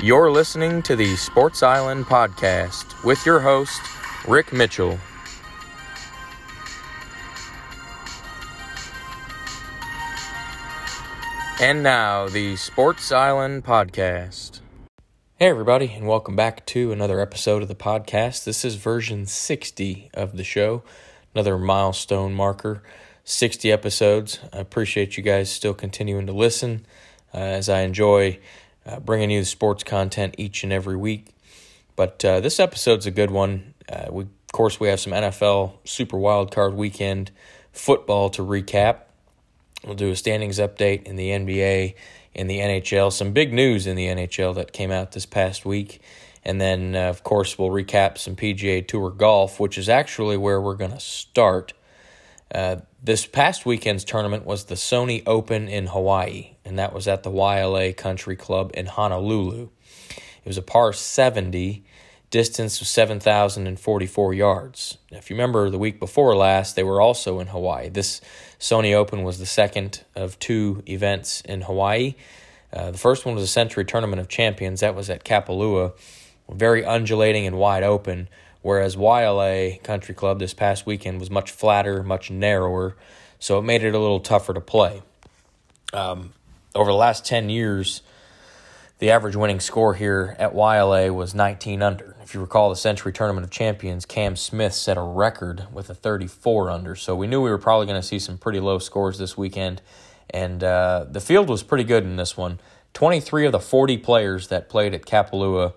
You're listening to the Sports Island podcast with your host, Rick Mitchell. And now, the Sports Island podcast. Hey, everybody, and welcome back to another episode of the podcast. This is version 60 of the show, another milestone marker. 60 episodes. I appreciate you guys still continuing to listen uh, as I enjoy uh, bringing you the sports content each and every week. But uh, this episode's a good one. Uh, we, of course, we have some NFL Super Wild Card Weekend football to recap. We'll do a standings update in the NBA, in the NHL, some big news in the NHL that came out this past week. And then, uh, of course, we'll recap some PGA Tour golf, which is actually where we're going to start. Uh, this past weekend's tournament was the Sony Open in Hawaii, and that was at the Waialae Country Club in Honolulu. It was a par 70, distance of 7,044 yards. Now, if you remember the week before last, they were also in Hawaii. This Sony Open was the second of two events in Hawaii. Uh, the first one was a Sentry Tournament of Champions. That was at Kapalua, very undulating and wide open whereas Waialae Country Club this past weekend was much flatter, much narrower, so it made it a little tougher to play. Um, over the last 10 years, the average winning score here at Waialae was 19 under. If you recall the Sentry Tournament of Champions, Cam Smith set a record with a 34 under. So we knew we were probably going to see some pretty low scores this weekend. And uh, the field was pretty good in this one. 23 of the 40 players that played at Kapalua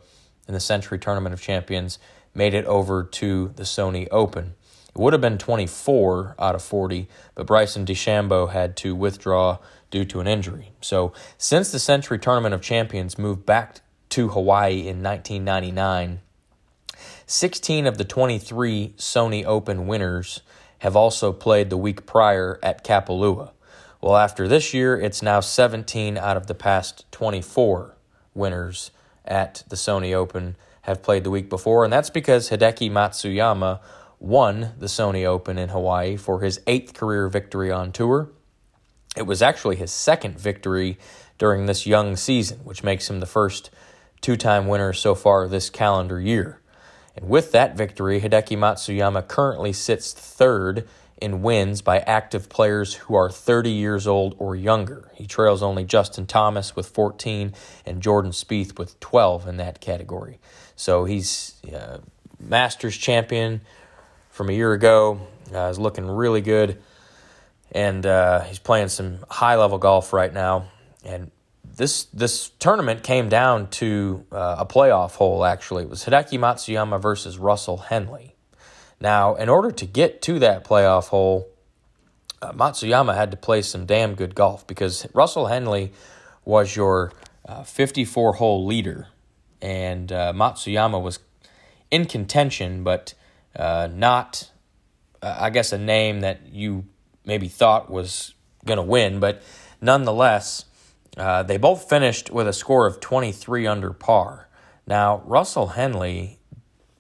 in the Sentry Tournament of Champions made it over to the Sony Open. It would have been 24 out of 40, but Bryson DeChambeau had to withdraw due to an injury. So, since the Sentry Tournament of Champions moved back to Hawaii in 1999, 16 of the 23 Sony Open winners have also played the week prior at Kapalua. Well, after this year, it's now 17 out of the past 24 winners at the Sony Open have played the week before, and that's because Hideki Matsuyama won the Sony Open in Hawaii for his eighth career victory on tour. It was actually his second victory during this young season, which makes him the first two time winner so far this calendar year. And with that victory, Hideki Matsuyama currently sits third in wins by active players who are 30 years old or younger. He trails only Justin Thomas with 14 and Jordan Spieth with 12 in that category. So he's uh, Masters champion from a year ago. Uh, is looking really good, and uh, he's playing some high level golf right now. And this this tournament came down to uh, a playoff hole. Actually, it was Hideki Matsuyama versus Russell Henley. Now, in order to get to that playoff hole, uh, Matsuyama had to play some damn good golf because Russell Henley was your uh, 54 hole leader and uh, Matsuyama was in contention, but uh, not, uh, I guess, a name that you maybe thought was going to win. But nonetheless, uh, they both finished with a score of 23 under par. Now, Russell Henley,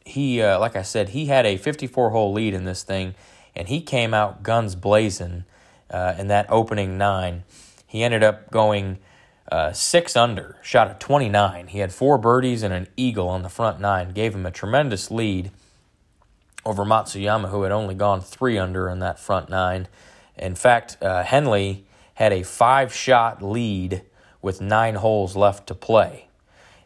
he, uh, like I said, he had a 54 hole lead in this thing, and he came out guns blazing uh, in that opening nine. He ended up going uh, six under, shot at 29. He had four birdies and an eagle on the front nine, gave him a tremendous lead over Matsuyama, who had only gone three under in that front nine. In fact, uh, Henley had a five shot lead with nine holes left to play.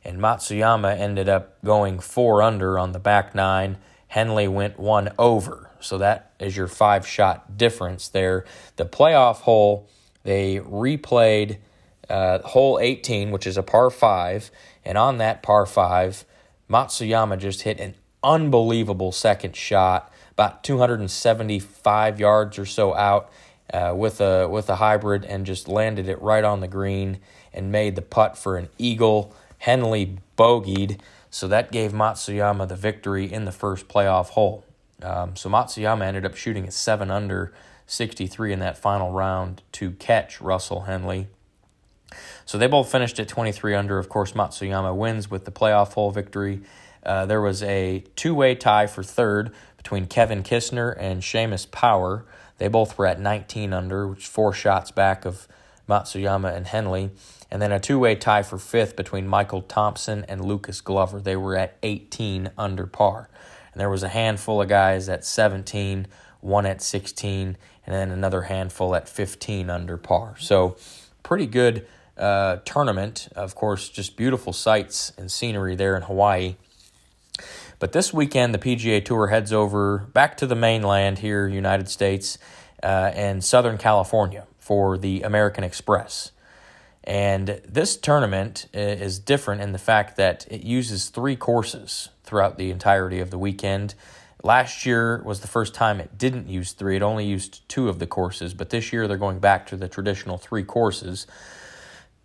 And Matsuyama ended up going four under on the back nine. Henley went one over. So that is your five shot difference there. The playoff hole, they replayed uh, hole 18, which is a par 5. And on that par 5, Matsuyama just hit an unbelievable second shot, about 275 yards or so out uh, with, a, with a hybrid, and just landed it right on the green and made the putt for an eagle. Henley bogeyed, so that gave Matsuyama the victory in the first playoff hole. Um, so Matsuyama ended up shooting at 7 under 63 in that final round to catch Russell Henley. So they both finished at 23 under. Of course, Matsuyama wins with the playoff hole victory. Uh, there was a two way tie for third between Kevin Kisner and Seamus Power. They both were at 19 under, which four shots back of Matsuyama and Henley. And then a two way tie for fifth between Michael Thompson and Lucas Glover. They were at 18 under par. And there was a handful of guys at 17, one at 16, and then another handful at 15 under par. So, pretty good uh, tournament. Of course, just beautiful sights and scenery there in Hawaii. But this weekend, the PGA Tour heads over back to the mainland here, United States, uh, and Southern California for the American Express. And this tournament uh, is different in the fact that it uses three courses throughout the entirety of the weekend. Last year was the first time it didn't use three, it only used two of the courses, but this year they're going back to the traditional three courses.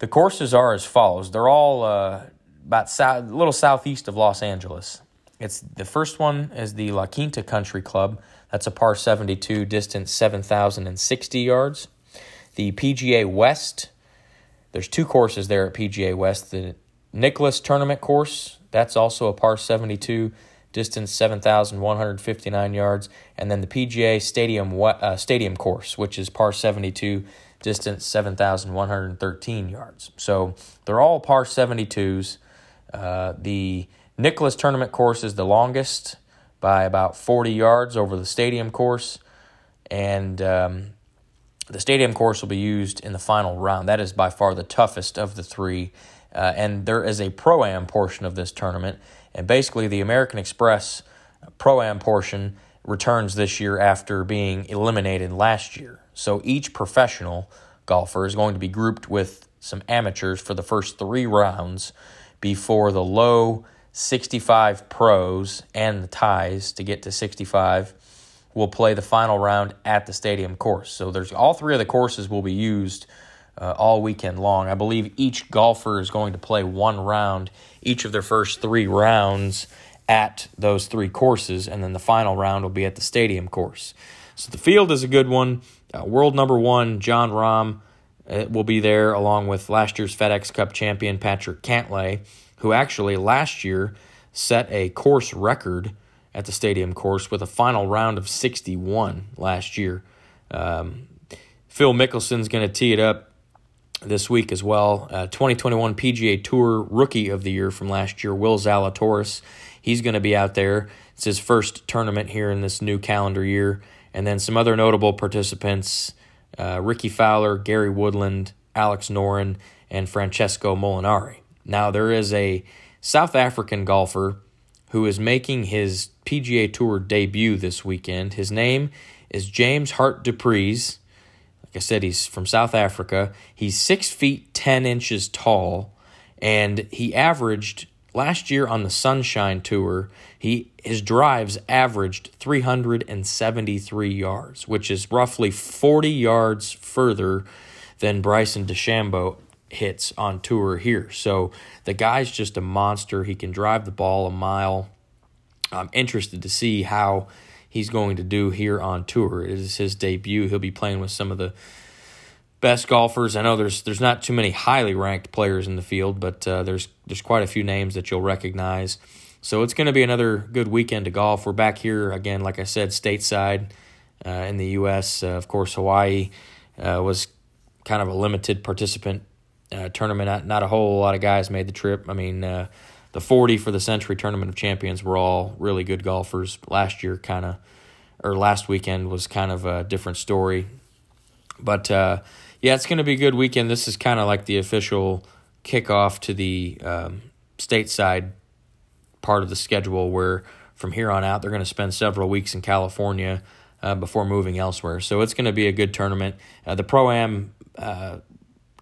The courses are as follows they're all uh, about a little southeast of Los Angeles. It's the first one is the La Quinta Country Club. That's a par 72, distance 7,060 yards. The PGA West, there's two courses there at PGA West. The Nicklaus Tournament Course, that's also a par 72, distance 7,159 yards. And then the PGA Stadium uh, Stadium Course, which is par 72, distance 7,113 yards. So they're all par 72s. Uh, the Nicklaus Tournament course is the longest by about 40 yards over the stadium course, and um, the stadium course will be used in the final round. That is by far the toughest of the three, uh, and there is a pro am portion of this tournament, and basically the American Express pro am portion returns this year after being eliminated last year. So each professional golfer is going to be grouped with some amateurs for the first three rounds before the low 65 pros and the ties to get to 65 will play the final round at the stadium course. So there's all three of the courses will be used uh, all weekend long. I believe each golfer is going to play one round, each of their first three rounds at those three courses, and then the final round will be at the stadium course. So the field is a good one. Uh, world number one, Jon Rahm, uh, will be there along with last year's FedEx Cup champion Patrick Cantlay who actually last year set a course record at the stadium course with a final round of 61 last year. Um, Phil Mickelson's going to tee it up this week as well. Uh, 2021 PGA Tour Rookie of the Year from last year, Will Zalatoris. He's going to be out there. It's his first tournament here in this new calendar year. And then some other notable participants uh, Rickie Fowler, Gary Woodland, Alex Noren, and Francesco Molinari. Now, there is a South African golfer who is making his PGA Tour debut this weekend. His name is James Hart du Preez. Like I said, he's from South Africa. He's six feet ten inches tall, and he averaged last year on the Sunshine Tour. He his drives averaged 373 yards, which is roughly 40 yards further than Bryson DeChambeau hits on tour here. So the guy's just a monster. He can drive the ball a mile. I'm interested to see how he's going to do here on tour. It is his debut. He'll be playing with some of the best golfers. I know there's there's not too many highly ranked players in the field, but uh, there's there's quite a few names that you'll recognize. So it's going to be another good weekend to golf. We're back here again, like I said, stateside uh, in the U.S. Uh, of course, Hawaii uh, was kind of a limited participant uh, tournament. Not, not, a whole lot of guys made the trip. I mean, uh, the 40 for the Sentry Tournament of Champions were all really good golfers. Last year, kind of, or last weekend was kind of a different story. But uh, yeah, it's going to be a good weekend. This is kind of like the official kickoff to the um, stateside part of the schedule where from here on out they're going to spend several weeks in California uh, before moving elsewhere. So it's going to be a good tournament. Uh, the Pro Am uh,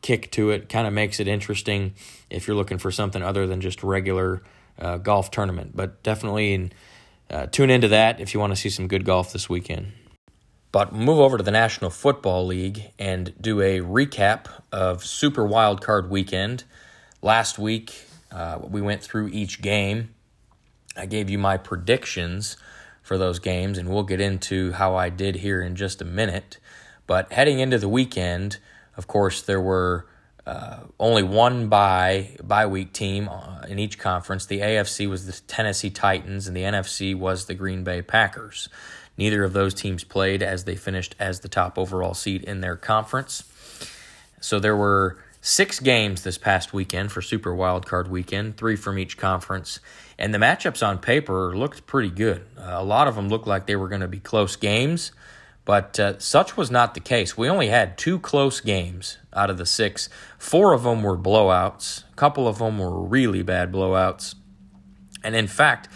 kick to it, kind of makes it interesting if you're looking for something other than just regular uh, golf tournament. But definitely in, uh, tune into that if you want to see some good golf this weekend. But move over to the National Football League and do a recap of Super Wild Card Weekend. Last week, Uh, we went through each game. I gave you my predictions for those games, and we'll get into how I did here in just a minute. But heading into the weekend, of course, there were uh, only one bye bye week team uh, in each conference. The AFC was the Tennessee Titans, and the NFC was the Green Bay Packers. Neither of those teams played as they finished as the top overall seed in their conference. So there were six games this past weekend for Super Wildcard Weekend, three from each conference, and the matchups on paper looked pretty good. Uh, a lot of them looked like they were going to be close games. But uh, such was not the case. We only had two close games out of the six. Four of them were blowouts. A couple of them were really bad blowouts. And in fact,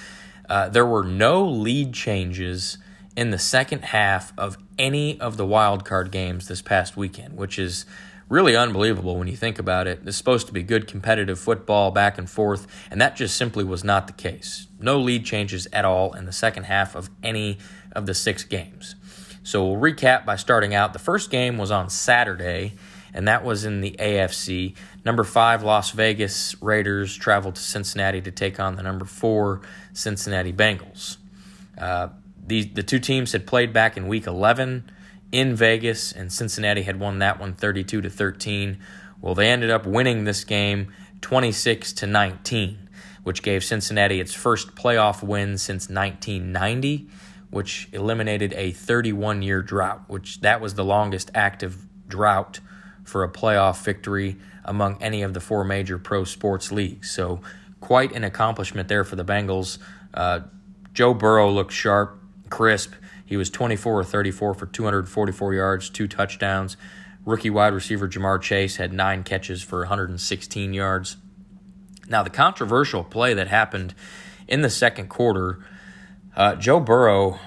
uh, there were no lead changes in the second half of any of the wild card games this past weekend, which is really unbelievable when you think about it. It's supposed to be good competitive football back and forth, and that just simply was not the case. No lead changes at all in the second half of any of the six games. So we'll recap by starting out. The first game was on Saturday, and that was in the AFC. Number five, Las Vegas Raiders traveled to Cincinnati to take on the number four Cincinnati Bengals. Uh, the, the two teams had played back in week 11 in Vegas, and Cincinnati had won that one 32 to 13. Well, they ended up winning this game 26 to 19, which gave Cincinnati its first playoff win since 1990 which eliminated a 31 year drought, which that was the longest active drought for a playoff victory among any of the four major pro sports leagues. So, quite an accomplishment there for the Bengals. Uh, Joe Burrow looked sharp, crisp. He was 24 or 34 for 244 yards, two touchdowns. Rookie wide receiver Ja'Marr Chase had nine catches for 116 yards. Now, the controversial play that happened in the second quarter uh, Joe Burrow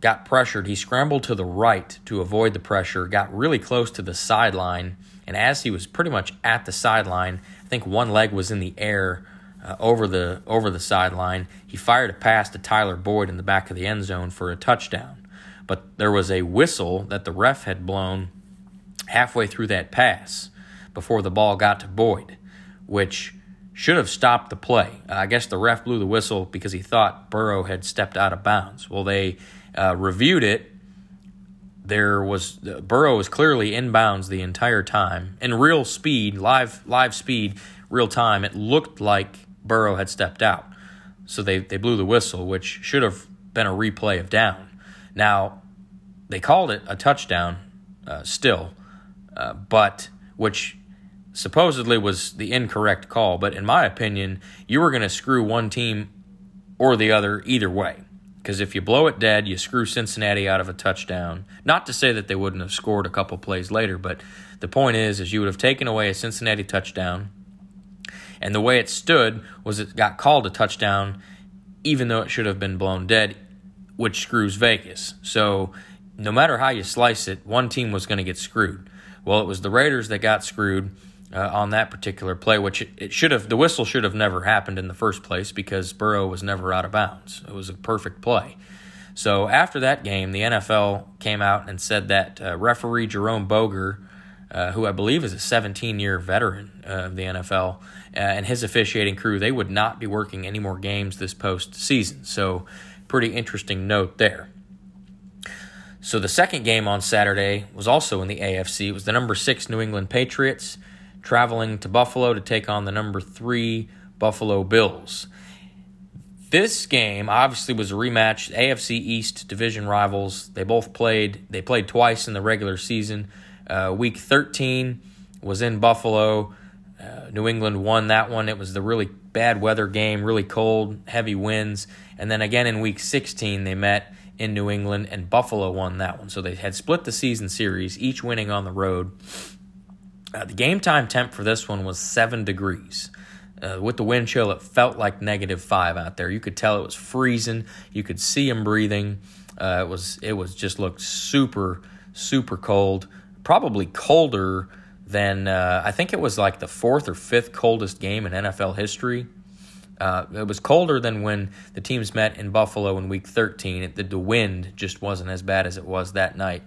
got pressured. He scrambled to the right to avoid the pressure, got really close to the sideline, and as he was pretty much at the sideline, I think one leg was in the air uh, over the over the sideline. He fired a pass to Tyler Boyd in the back of the end zone for a touchdown. But there was a whistle that the ref had blown halfway through that pass before the ball got to Boyd, which should have stopped the play. Uh, I guess the ref blew the whistle because he thought Burrow had stepped out of bounds. Well, they uh, reviewed it. There was uh, Burrow was clearly in bounds the entire time in real speed, live live speed, real time. It looked like Burrow had stepped out, so they they blew the whistle, which should have been a replay of down. Now they called it a touchdown uh, still, uh, but which supposedly was the incorrect call, but in my opinion, you were going to screw one team or the other either way. Because if you blow it dead, you screw Cincinnati out of a touchdown. Not to say that they wouldn't have scored a couple plays later, but the point is, is you would have taken away a Cincinnati touchdown, and the way it stood was it got called a touchdown, even though it should have been blown dead, which screws Vegas. So no matter how you slice it, one team was going to get screwed. Well, it was the Raiders that got screwed uh, on that particular play, which it, it should have, the whistle should have never happened in the first place because Burrow was never out of bounds. It was a perfect play. So after that game, the NFL came out and said that uh, referee Jerome Boger, uh, who I believe is a 17 year veteran of the NFL, and his officiating crew, they would not be working any more games this postseason. So, pretty interesting note there. So, the second game on Saturday was also in the AFC. It was the number six New England Patriots traveling to Buffalo to take on the number three Buffalo Bills. This game obviously was a rematch. AFC East division rivals. They both played. They played twice in the regular season. Uh, week 13 was in Buffalo. New England won that one. It was the really bad weather game, really cold, heavy winds. And then again in week 16, they met in New England, and Buffalo won that one. So they had split the season series, each winning on the road. Uh, the game time temp for this one was seven degrees. Uh, with the wind chill, it felt like negative five out there. You could tell it was freezing. You could see him breathing. Uh, it was it was just looked super super cold. Probably colder than uh, I think it was like the fourth or fifth coldest game in NFL history. Uh, it was colder than when the teams met in Buffalo in Week 13. It, the, the wind just wasn't as bad as it was that night,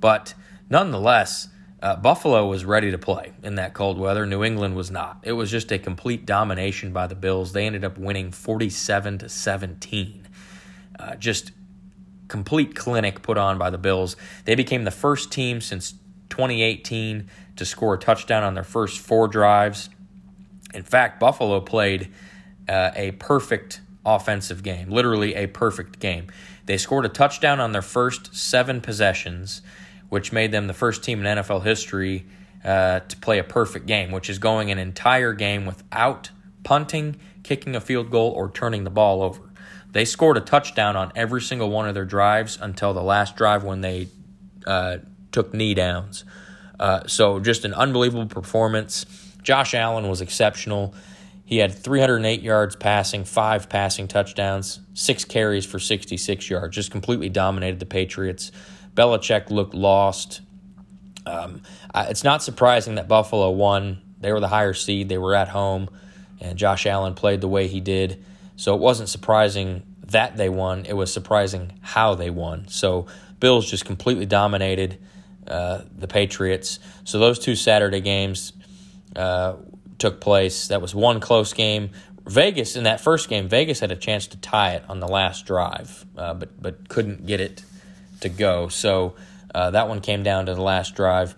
but nonetheless Uh, Buffalo was ready to play in that cold weather. New England was not. It was just a complete domination by the Bills. They ended up winning 47 to 17. Uh, just complete clinic put on by the Bills. They became the first team since 2018 to score a touchdown on their first four drives. In fact, Buffalo played uh, a perfect offensive game, literally a perfect game. They scored a touchdown on their first seven possessions which made them the first team in NFL history uh, to play a perfect game, which is going an entire game without punting, kicking a field goal, or turning the ball over. They scored a touchdown on every single one of their drives until the last drive when they uh, took knee downs. Uh, so just an unbelievable performance. Josh Allen was exceptional. He had 308 yards passing, five passing touchdowns, six carries for 66 yards. Just completely dominated the Patriots. Belichick looked lost. Um, it's not surprising that Buffalo won. They were the higher seed. They were at home, and Josh Allen played the way he did. So it wasn't surprising that they won. It was surprising how they won. So Bills just completely dominated uh, the Patriots. So those two Saturday games uh, took place. That was one close game. Vegas in that first game, Vegas had a chance to tie it on the last drive, uh, but but couldn't get it to go. So uh, that one came down to the last drive.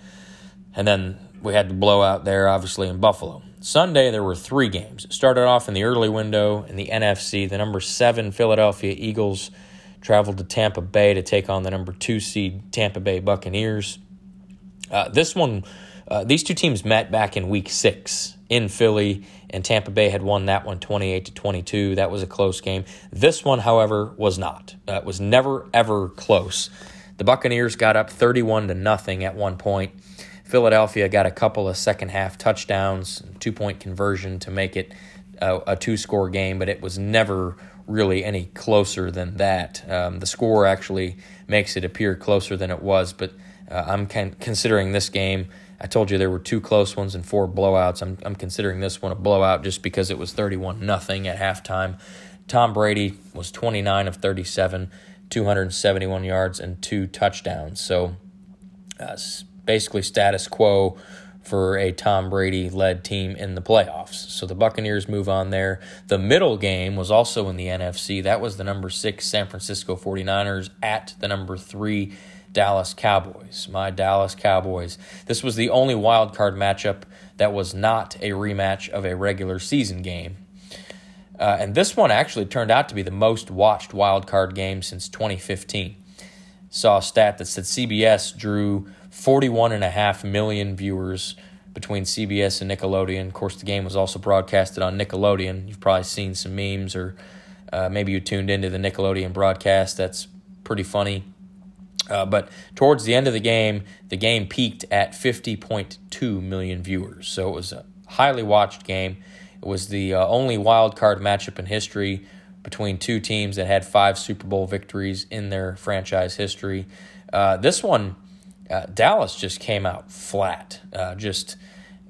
And then we had the blowout there, obviously, in Buffalo. Sunday, there were three games. It started off in the early window in the NFC. The number seven Philadelphia Eagles traveled to Tampa Bay to take on the number two seed Tampa Bay Buccaneers. Uh, this one, uh, these two teams met back in week six in Philly, and Tampa Bay had won that one 28 to 22. That was a close game. This one, however, was not. Uh, it was never ever close. The Buccaneers got up 31 to nothing at one point. Philadelphia got a couple of second half touchdowns, two point conversion to make it a, a two score game, but it was never really any closer than that. Um, the score actually makes it appear closer than it was, but uh, I'm considering this game I told you there were two close ones and four blowouts. I'm, I'm considering this one a blowout just because it was 31 nothing at halftime. Tom Brady was 29 of 37, 271 yards and two touchdowns. So uh, basically status quo for a Tom Brady led team in the playoffs. So the Buccaneers move on there. The middle game was also in the NFC. That was the number six San Francisco 49ers at the number three Dallas Cowboys. My Dallas Cowboys. This was the only wild card matchup that was not a rematch of a regular season game. Uh, and this one actually turned out to be the most watched wild card game since 2015. Saw a stat that said CBS drew 41.5 million viewers between CBS and Nickelodeon. Of course, the game was also broadcasted on Nickelodeon. You've probably seen some memes, or uh, maybe you tuned into the Nickelodeon broadcast. That's pretty funny. Uh, but towards the end of the game, the game peaked at 50.2 million viewers. So it was a highly watched game. It was the uh, only wild card matchup in history between two teams that had five Super Bowl victories in their franchise history. Uh, this one, uh, Dallas just came out flat. Uh, just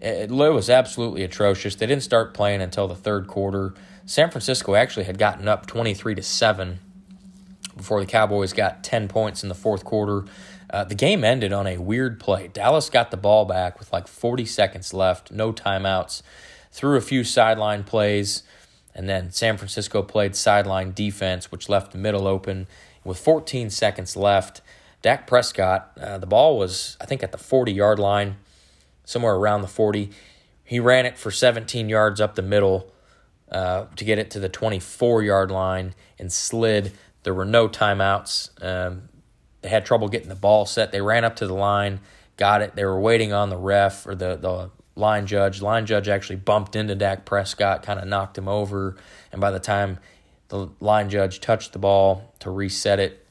it, was absolutely atrocious. They didn't start playing until the third quarter. San Francisco actually had gotten up 23 to 7 before the Cowboys got 10 points in the fourth quarter. Uh, the game ended on a weird play. Dallas got the ball back with like 40 seconds left, no timeouts, threw a few sideline plays, and then San Francisco played sideline defense, which left the middle open. With 14 seconds left, Dak Prescott, uh, the ball was, I think, at the 40 yard line, somewhere around the 40. He ran it for 17 yards up the middle uh, to get it to the 24 yard line and slid there were no timeouts. Um, they had trouble getting the ball set. They ran up to the line, got it. They were waiting on the ref or the, the line judge. Line judge actually bumped into Dak Prescott, kind of knocked him over. And by the time the line judge touched the ball to reset it,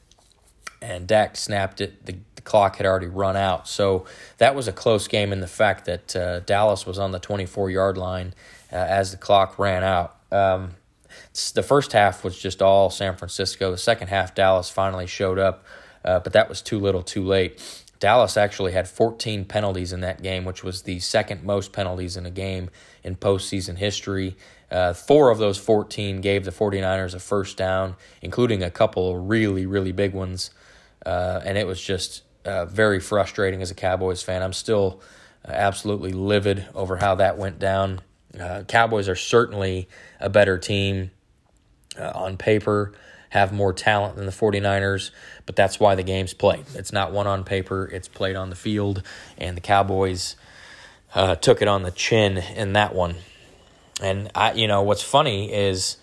and Dak snapped it, the, the clock had already run out. So that was a close game in the fact that uh, Dallas was on the 24 yard line uh, as the clock ran out. Um, the first half was just all San Francisco. The second half, Dallas finally showed up, uh, but that was too little, too late. Dallas actually had 14 penalties in that game, which was the second most penalties in a game in postseason history. Uh, four of those 14 gave the 49ers a first down, including a couple really, really big ones. Uh, and it was just uh, very frustrating as a Cowboys fan. I'm still uh, absolutely livid over how that went down. Uh, Cowboys are certainly a better team uh, on paper, have more talent than the 49ers, but that's why the game's played. It's not one on paper, it's played on the field, and the Cowboys took it on the chin in that one. And I, you know, what's funny is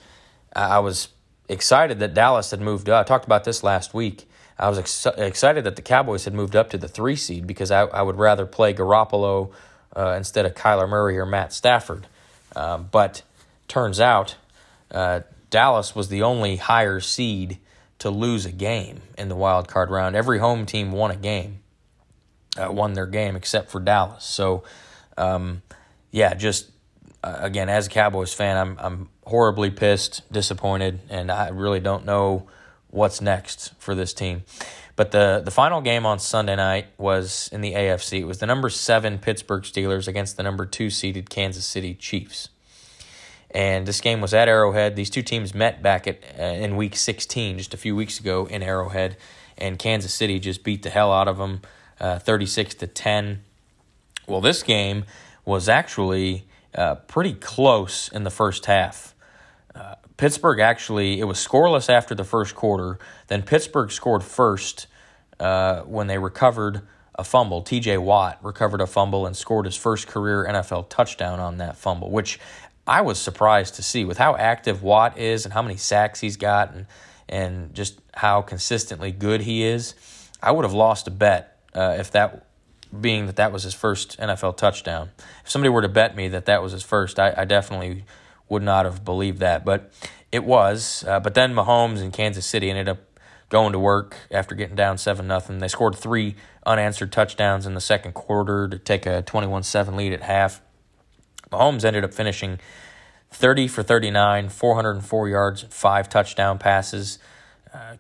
I was excited that Dallas had moved up. I talked about this last week. I was ex- excited that the Cowboys had moved up to the three seed because I, I would rather play Garoppolo uh, instead of Kyler Murray or Matt Stafford. Um, but turns out uh, Dallas was the only higher seed to lose a game in the wild card round. Every home team won a game, uh, won their game except for Dallas. So, um, yeah, just uh, again as a Cowboys fan, I'm I'm horribly pissed, disappointed, and I really don't know what's next for this team. But the the final game on Sunday night was in the AFC. It was the number seven Pittsburgh Steelers against the number two seeded Kansas City Chiefs. And this game was at Arrowhead. These two teams met back at uh, in Week 16, just a few weeks ago in Arrowhead, and Kansas City just beat the hell out of them, uh, 36 to 10. Well, this game was actually uh, pretty close in the first half. Pittsburgh actually, it was scoreless after the first quarter. Then Pittsburgh scored first uh, when they recovered a fumble. TJ Watt recovered a fumble and scored his first career NFL touchdown on that fumble, which I was surprised to see with how active Watt is and how many sacks he's got and, and just how consistently good he is. I would have lost a bet uh, if that being that that was his first NFL touchdown. If somebody were to bet me that that was his first, I, I definitely would not have believed that. But it was. Uh, but then Mahomes and Kansas City ended up going to work after getting down 7 nothing. They scored three unanswered touchdowns in the second quarter to take a 21 7 lead at half. Mahomes ended up finishing 30 for 39, 404 yards, five touchdown passes. Uh,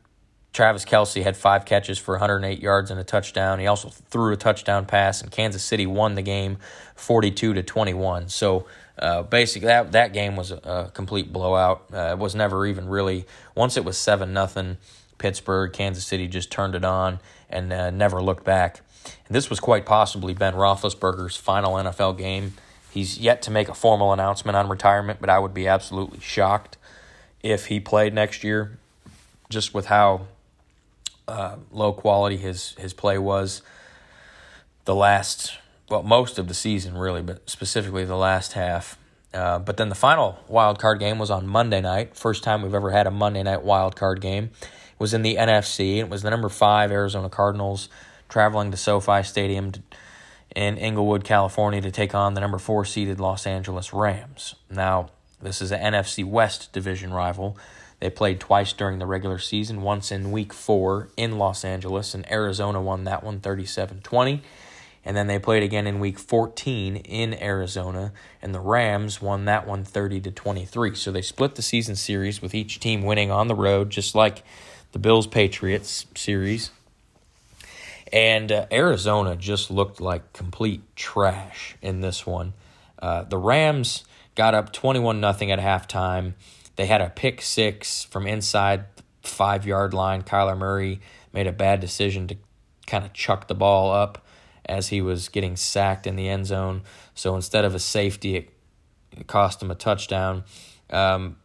Travis Kelce had five catches for 108 yards and a touchdown. He also threw a touchdown pass, and Kansas City won the game 42 to 21. So uh, basically, that that game was a, a complete blowout. Uh, it was never even really once it was seven nothing. Pittsburgh, Kansas City just turned it on and uh, never looked back. And this was quite possibly Ben Roethlisberger's final NFL game. He's yet to make a formal announcement on retirement, but I would be absolutely shocked if he played next year, just with how uh, low quality his his play was the last well most of the season really, but specifically the last half. Uh, but then the final wild card game was on Monday night. First time we've ever had a Monday night wild card game. It was in the NFC. It was the number five Arizona Cardinals traveling to SoFi Stadium to, in Inglewood, California, to take on the number four seeded Los Angeles Rams. Now, this is an NFC West division rival. They played twice during the regular season, once in week four in Los Angeles, and Arizona won that one 37 20. And then they played again in week 14 in Arizona, and the Rams won that one 30 to 23. So they split the season series with each team winning on the road, just like the Bills Patriots series. And uh, Arizona just looked like complete trash in this one. Uh, the Rams got up 21 nothing at halftime they had a pick six from inside the five yard line. Kyler Murray made a bad decision to kind of chuck the ball up as he was getting sacked in the end zone. So instead of a safety, it, it cost him a touchdown. Um,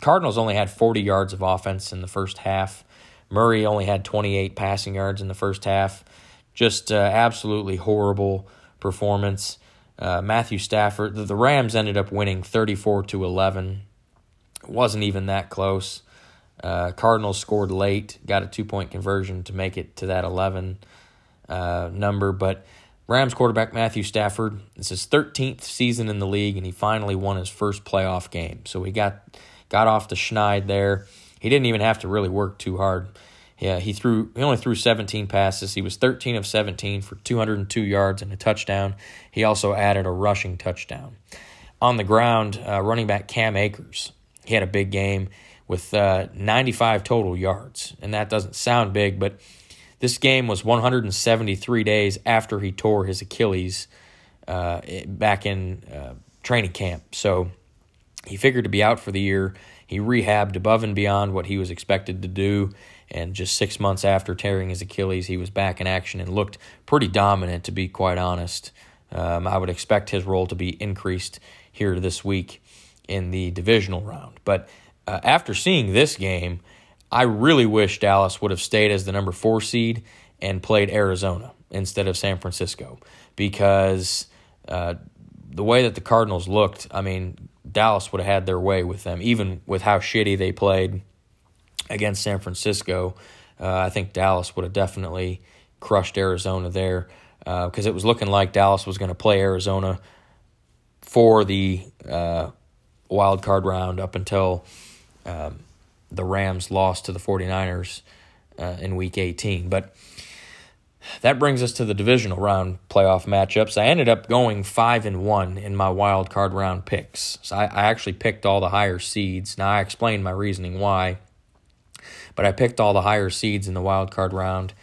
Cardinals only had 40 yards of offense in the first half. Murray only had 28 passing yards in the first half. Just uh, absolutely horrible performance. Uh, Matthew Stafford, the, the Rams ended up winning 34 to 11 it wasn't even that close. Uh, Cardinals scored late, got a two point conversion to make it to that 11 uh, number. But Rams quarterback Matthew Stafford, it's his 13th season in the league, and he finally won his first playoff game. So he got got off the schneid there. He didn't even have to really work too hard. Yeah, he threw. He only threw 17 passes. He was 13 of 17 for 202 yards and a touchdown. He also added a rushing touchdown. On the ground, uh, running back Cam Akers he had a big game with uh, 95 total yards. And that doesn't sound big, but this game was 173 days after he tore his Achilles uh, back in uh, training camp. So He figured to be out for the year. He rehabbed above and beyond what he was expected to do. And just six months after tearing his Achilles, he was back in action and looked pretty dominant, to be quite honest. Um, I would expect his role to be increased here this week in the divisional round. But uh, after seeing this game, I really wish Dallas would have stayed as the number four seed and played Arizona instead of San Francisco because uh, the way that the Cardinals looked, I mean, Dallas would have had their way with them, even with how shitty they played against San Francisco. Uh, I think Dallas would have definitely crushed Arizona there because uh, it was looking like Dallas was going to play Arizona for the uh, wild card round up until um, the Rams lost to the 49ers uh, in week 18. But that brings us to the divisional round playoff matchups. I ended up going 5 and 1 in my wild card round picks. So I, I actually picked all the higher seeds. Now I explained my reasoning why. But I picked all the higher seeds in the wild card round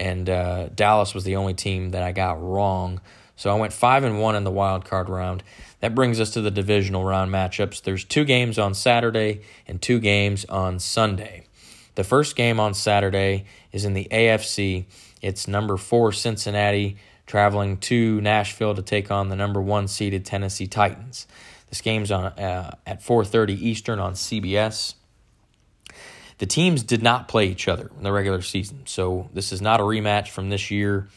and uh, Dallas was the only team that I got wrong. So I went five and one in the wild card round. That brings us to the divisional round matchups. There's two games on Saturday and two games on Sunday. The first game on Saturday is in the AFC. It's number four Cincinnati traveling to Nashville to take on the number one seeded Tennessee Titans. This game's on uh, at 4:30 Eastern on CBS. The teams did not play each other in the regular season, so this is not a rematch from this year.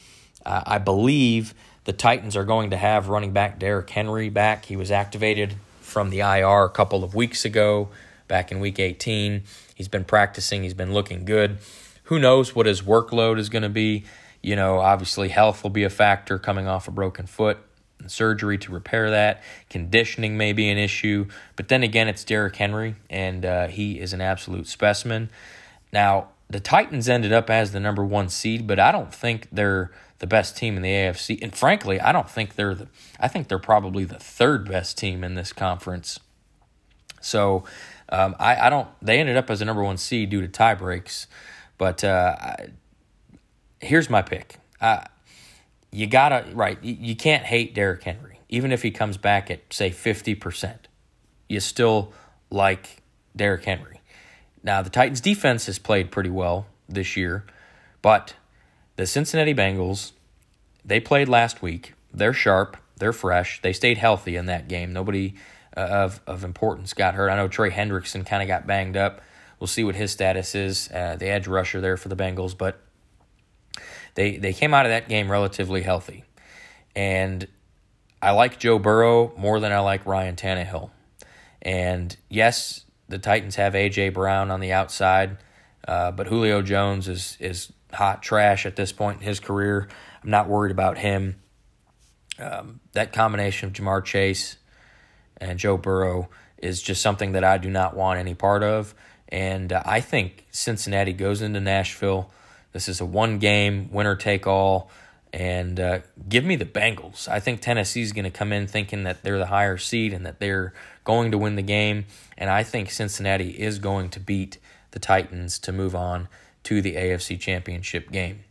Uh, I believe the Titans are going to have running back Derrick Henry back. He was activated from the IR a couple of weeks ago, back in week 18. He's been practicing, he's been looking good. Who knows what his workload is going to be? You know, obviously, health will be a factor coming off a broken foot surgery to repair that. Conditioning may be an issue, but then again, it's Derrick Henry, and uh, he is an absolute specimen. Now, the Titans ended up as the number one seed, but I don't think they're the best team in the AFC. And frankly, I don't think they're the. I think they're probably the third best team in this conference. So, um, I, I don't. They ended up as a number one seed due to tie breaks, but uh, I, here's my pick. You gotta right. You can't hate Derrick Henry, even if he comes back at say fifty percent. You still like Derrick Henry. Now the Titans' defense has played pretty well this year, but the Cincinnati Bengals, they played last week. They're sharp. They're fresh. They stayed healthy in that game. Nobody uh, of of importance got hurt. I know Trey Hendrickson kind of got banged up. We'll see what his status is. Uh, the edge rusher there for the Bengals, but they they came out of that game relatively healthy, and I like Joe Burrow more than I like Ryan Tannehill. And yes, the Titans have AJ Brown on the outside, uh, but Julio Jones is is hot trash at this point in his career. I'm not worried about him. Um, that combination of Ja'Marr Chase and Joe Burrow is just something that I do not want any part of. And uh, I think Cincinnati goes into Nashville this is a one game winner take all. And uh, give me the Bengals. I think Tennessee's going to come in thinking that they're the higher seed and that they're going to win the game. And I think Cincinnati is going to beat the Titans to move on to the AFC Championship game.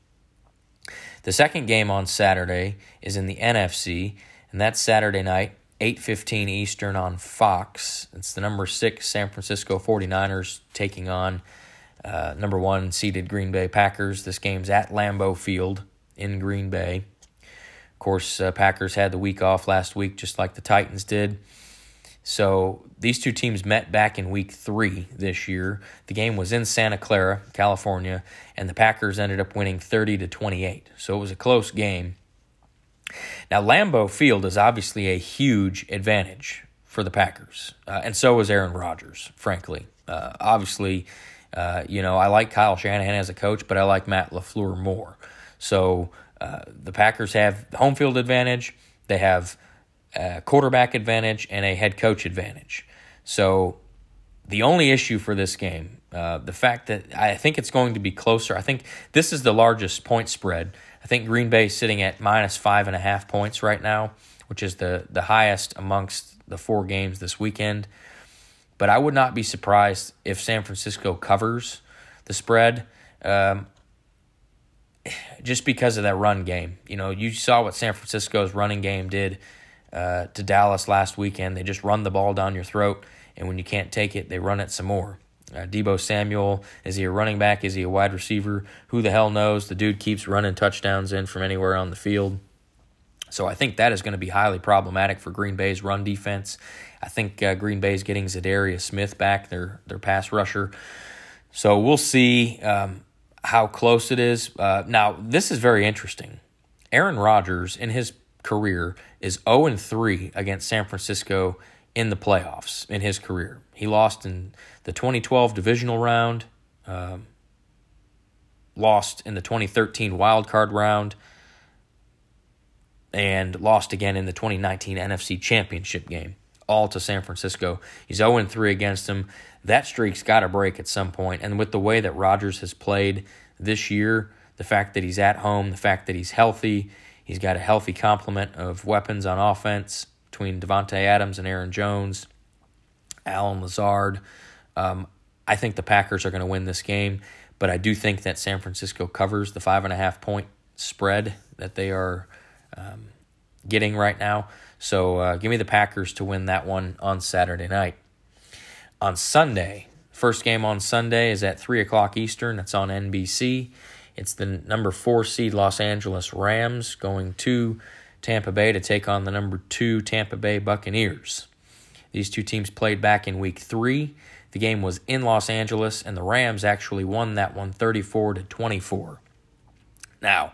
The second game on Saturday is in the NFC, and that's Saturday night, 8:15 Eastern on Fox. It's the number 6 San Francisco 49ers taking on uh, number one seeded Green Bay Packers. This game's at Lambeau Field in Green Bay. Of course, uh, Packers had the week off last week, just like the Titans did. So these two teams met back in week three this year. The game was in Santa Clara, California, and the Packers ended up winning 30 to 28. So it was a close game. Now, Lambeau Field is obviously a huge advantage for the Packers, uh, and so is Aaron Rodgers, frankly. Uh, obviously, uh, you know, I like Kyle Shanahan as a coach, but I like Matt LaFleur more. So uh, the Packers have home field advantage, they have a quarterback advantage, and a head coach advantage. So the only issue for this game, uh, the fact that I think it's going to be closer. I think this is the largest point spread. I think Green Bay is sitting at minus five and a half points right now, which is the the highest amongst the four games this weekend. But I would not be surprised if San Francisco covers the spread. Um, just because of that run game. You know, you saw what San Francisco's running game did uh, to Dallas last weekend. They just run the ball down your throat. and when you can't take it, they run it some more. Uh, Deebo Samuel, is he a running back? Is he a wide receiver? Who the hell knows? The dude keeps running touchdowns in from anywhere on the field. So I think that is going to be highly problematic for Green Bay's run defense. I think uh, Green Bay's getting Za'Darius Smith back, their their pass rusher. So we'll see um, how close it is. Uh, now this is very interesting. Aaron Rodgers in his career is 0 and 3 against San Francisco in the playoffs in his career. He lost in the 2012 divisional round, um, lost in the 2013 wild card round, and lost again in the 2019 NFC Championship game, all to San Francisco. He's 0 3 against them. That streak's got to break at some point. And with the way that Rodgers has played this year, the fact that he's at home, the fact that he's healthy, he's got a healthy complement of weapons on offense between Davante Adams and Aaron Jones, Allen Lazard. Um, I think the Packers are going to win this game, but I do think that San Francisco covers the five and a half point spread that they are um, getting right now. So uh, give me the Packers to win that one on Saturday night. On Sunday, first game on Sunday is at 3 o'clock Eastern. That's on NBC. It's the number four seed Los Angeles Rams going to Tampa Bay to take on the number two Tampa Bay Buccaneers. These two teams played back in week three. The game was in Los Angeles, and the Rams actually won that one 34 to 24. Now,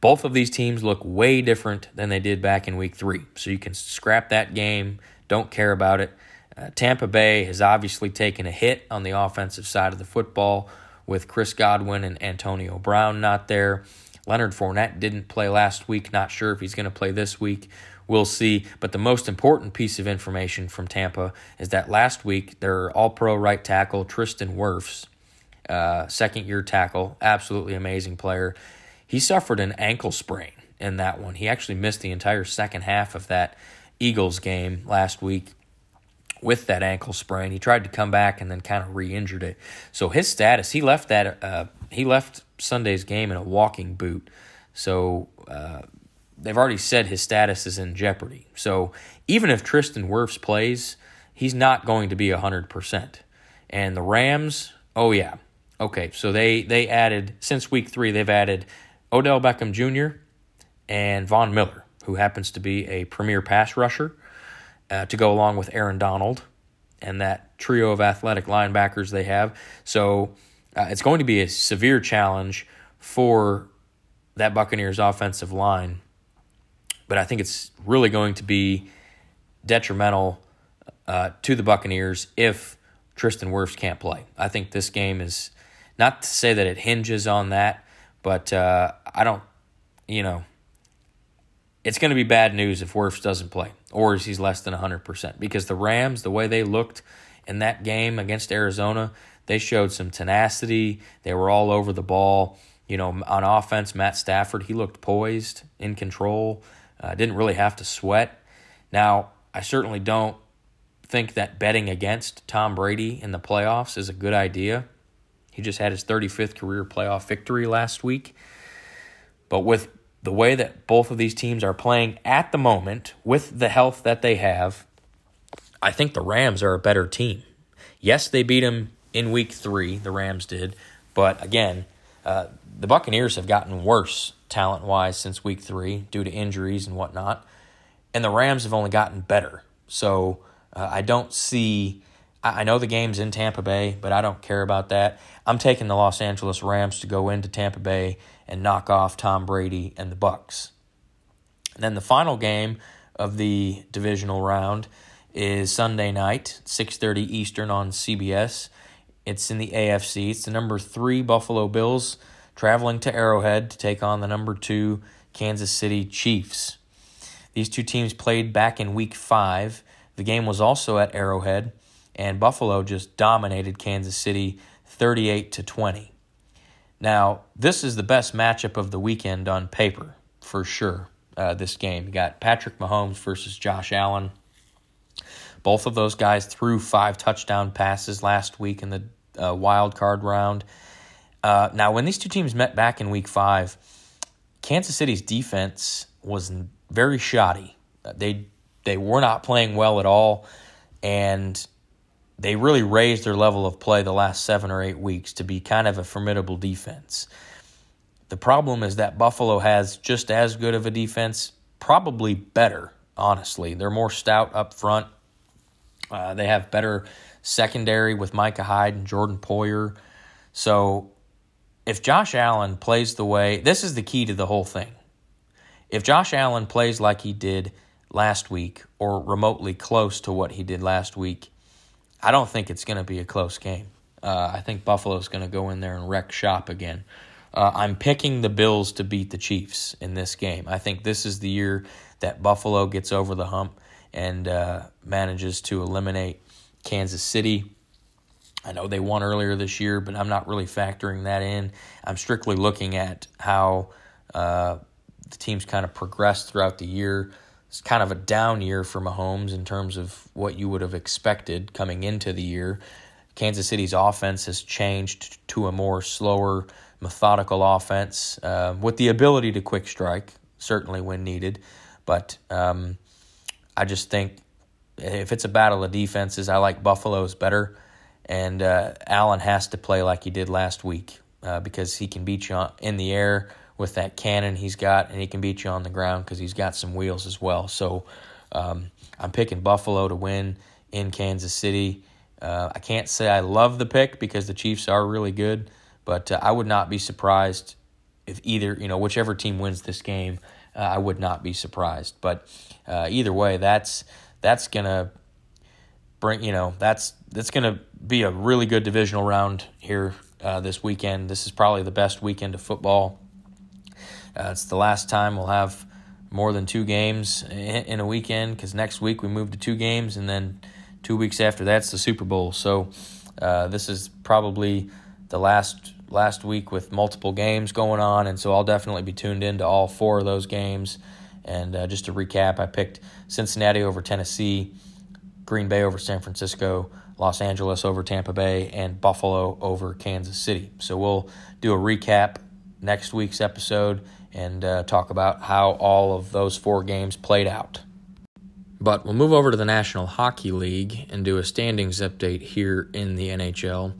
both of these teams look way different than they did back in week three. So you can scrap that game, don't care about it. Uh, Tampa Bay has obviously taken a hit on the offensive side of the football with Chris Godwin and Antonio Brown not there. Leonard Fournette didn't play last week. Not sure if he's going to play this week. We'll see. But the most important piece of information from Tampa is that last week their all pro right tackle, Tristan Wirfs, uh, second year tackle, absolutely amazing player, he suffered an ankle sprain in that one. He actually missed the entire second half of that Eagles game last week with that ankle sprain. He tried to come back and then kind of re-injured it. So his status, he left that uh, he left Sunday's game in a walking boot. So uh, they've already said his status is in jeopardy. So even if Tristan Wirfs plays, he's not going to be 100%. And the Rams, oh yeah. Okay, so they they added since week 3 they've added Odell Beckham Jr. and Von Miller, who happens to be a premier pass rusher uh, to go along with Aaron Donald and that trio of athletic linebackers they have. So uh, it's going to be a severe challenge for that Buccaneers offensive line. But I think it's really going to be detrimental uh, to the Buccaneers if Tristan Wirfs can't play. I think this game is not to say that it hinges on that, but uh, I don't, you know, it's going to be bad news if Wirfs doesn't play or is he's less than 100% because the Rams, the way they looked in that game against Arizona, they showed some tenacity. They were all over the ball. You know, on offense, Matt Stafford, he looked poised, in control, uh, didn't really have to sweat. Now, I certainly don't think that betting against Tom Brady in the playoffs is a good idea. He just had his 35th career playoff victory last week. But with the way that both of these teams are playing at the moment, with the health that they have, I think the Rams are a better team. Yes, they beat them in week three, the Rams did, but again, uh, the Buccaneers have gotten worse talent wise since week three due to injuries and whatnot, and the Rams have only gotten better. So uh, I don't see. I know the game's in Tampa Bay, but I don't care about that. I'm taking the Los Angeles Rams to go into Tampa Bay and knock off Tom Brady and the Bucs. And then the final game of the divisional round is Sunday night, 6:30 Eastern on CBS. It's in the AFC. It's the number 3 Buffalo Bills traveling to Arrowhead to take on the number 2 Kansas City Chiefs. These two teams played back in week 5. The game was also at Arrowhead and Buffalo just dominated Kansas City 38 to 20. Now, this is the best matchup of the weekend on paper, for sure. Uh, this game. You got Patrick Mahomes versus Josh Allen. Both of those guys threw five touchdown passes last week in the uh, wild card round. Uh, now, when these two teams met back in week five, Kansas City's defense was very shoddy. They they were not playing well at all, and they really raised their level of play the last seven or eight weeks to be kind of a formidable defense. The problem is that Buffalo has just as good of a defense, probably better, honestly. They're more stout up front. Uh, they have better secondary with Micah Hyde and Jordan Poyer. So if Josh Allen plays the way, this is the key to the whole thing. If Josh Allen plays like he did last week or remotely close to what he did last week, I don't think it's going to be a close game. Uh, I think Buffalo's going to go in there and wreck shop again. Uh, I'm picking the Bills to beat the Chiefs in this game. I think this is the year that Buffalo gets over the hump and uh, manages to eliminate Kansas City. I know they won earlier this year, but I'm not really factoring that in. I'm strictly looking at how uh, the teams kind of progressed throughout the year. It's kind of a down year for Mahomes in terms of what you would have expected coming into the year. Kansas City's offense has changed to a more slower, methodical offense uh, with the ability to quick strike, certainly when needed. But um, I just think if it's a battle of defenses, I like Buffalo's better. And uh, Allen has to play like he did last week uh, because he can beat you in the air with that cannon he's got, and he can beat you on the ground because he's got some wheels as well. So um, I'm picking Buffalo to win in Kansas City. Uh, I can't say I love the pick because the Chiefs are really good, but uh, I would not be surprised if either, you know, whichever team wins this game, uh, I would not be surprised. But uh, either way, that's that's gonna bring, you know, that's that's gonna be a really good divisional round here uh, this weekend. This is probably the best weekend of football. Uh, it's the last time we'll have more than two games in, a weekend because next week we move to two games, and then two weeks after that's the Super Bowl. So uh, this is probably the last last week with multiple games going on, and so I'll definitely be tuned into all four of those games. And uh, just to recap, I picked Cincinnati over Tennessee, Green Bay over San Francisco, Los Angeles over Tampa Bay, and Buffalo over Kansas City. So we'll do a recap next week's episode and uh, talk about how all of those four games played out. But we'll move over to the National Hockey League and do a standings update here in the NHL.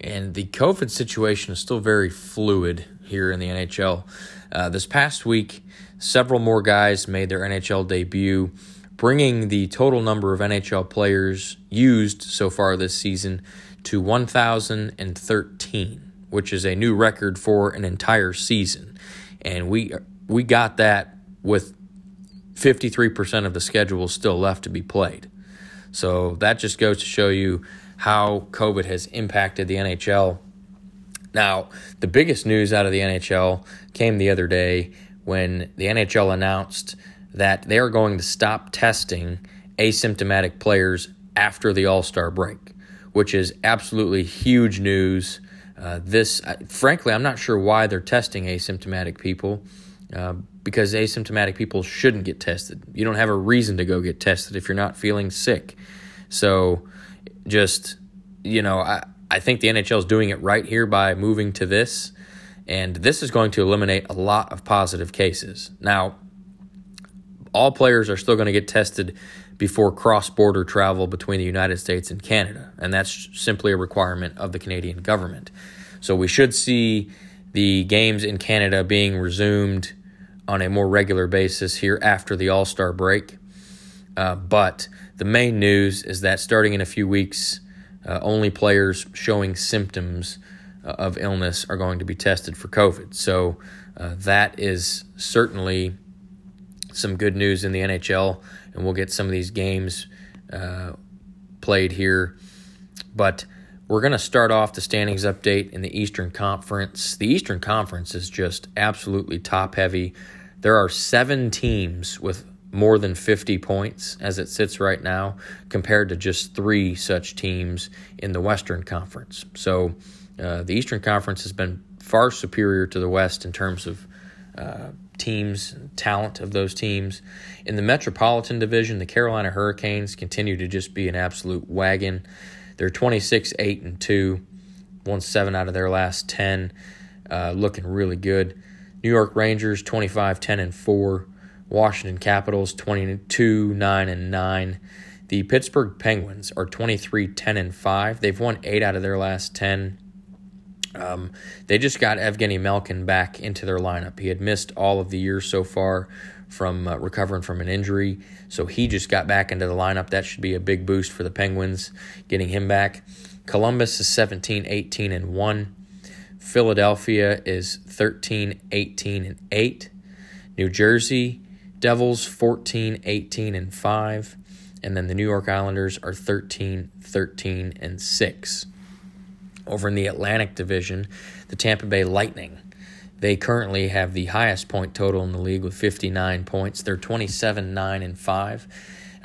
And the COVID situation is still very fluid here in the NHL. Uh, this past week, several more guys made their NHL debut, bringing the total number of NHL players used so far this season to 1,013, which is a new record for an entire season. And we we got that with 53% of the schedule still left to be played. So that just goes to show you how COVID has impacted the NHL. Now, the biggest news out of the NHL came the other day when the NHL announced that they are going to stop testing asymptomatic players after the All Star break, which is absolutely huge news. Uh, this, frankly, I'm not sure why they're testing asymptomatic people. Uh, because asymptomatic people shouldn't get tested. You don't have a reason to go get tested if you're not feeling sick. So just, you know, I, I think the NHL is doing it right here by moving to this. And this is going to eliminate a lot of positive cases. Now, all players are still going to get tested before cross border travel between the United States and Canada. And that's simply a requirement of the Canadian government. So we should see the games in Canada being resumed on a more regular basis here after the All Star break. Uh, but the main news is that starting in a few weeks, uh, only players showing symptoms uh, of illness are going to be tested for COVID. So uh, that is certainly some good news in the NHL, and we'll get some of these games uh, played here. But we're going to start off the standings update in the Eastern Conference. The Eastern Conference is just absolutely top heavy. There are seven teams with more than 50 points as it sits right now, compared to just three such teams in the Western Conference. So uh, the Eastern Conference has been far superior to the West in terms of uh, teams talent of those teams. In the Metropolitan Division, the Carolina Hurricanes continue to just be an absolute wagon. They're 26 8 and 2, won seven out of their last 10, uh, looking really good. New York Rangers 25 10 and 4, Washington Capitals 22 9 and 9. The Pittsburgh Penguins are 23 10 and 5. They've won 8 out of their last 10. Um, they just got Evgeny Malkin back into their lineup. He had missed all of the year so far from uh, recovering from an injury, so he just got back into the lineup. That should be a big boost for the Penguins, getting him back. Columbus is 17 18 and 1. Philadelphia is 13 18 and 8. New Jersey Devils 14 18 and 5. And then the New York Islanders are 13 13 and 6. Over in the Atlantic Division, the Tampa Bay Lightning. They currently have the highest point total in the league with 59 points. They're 27 9 and 5.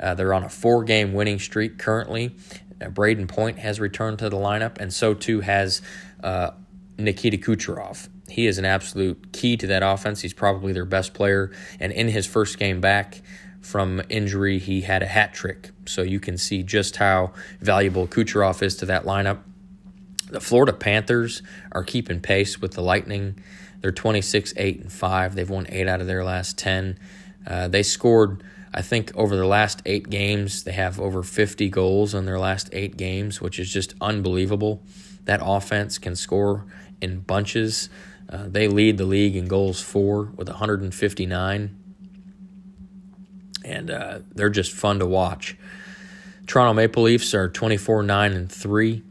Uh, they're on a four game winning streak currently. Uh, Brayden Point has returned to the lineup, and so too has uh, Nikita Kucherov. He is an absolute key to that offense. He's probably their best player. And in his first game back from injury, he had a hat trick. So you can see just how valuable Kucherov is to that lineup. The Florida Panthers are keeping pace with the Lightning. They're 26 8 and 5. They've won 8 out of their last 10. Uh, they scored, I think, over the last eight games, they have over 50 goals in their last eight games, which is just unbelievable. That offense can score in bunches. Uh, they lead the league in goals for with 159, and uh, they're just fun to watch. Toronto Maple Leafs are 24 9 and 3.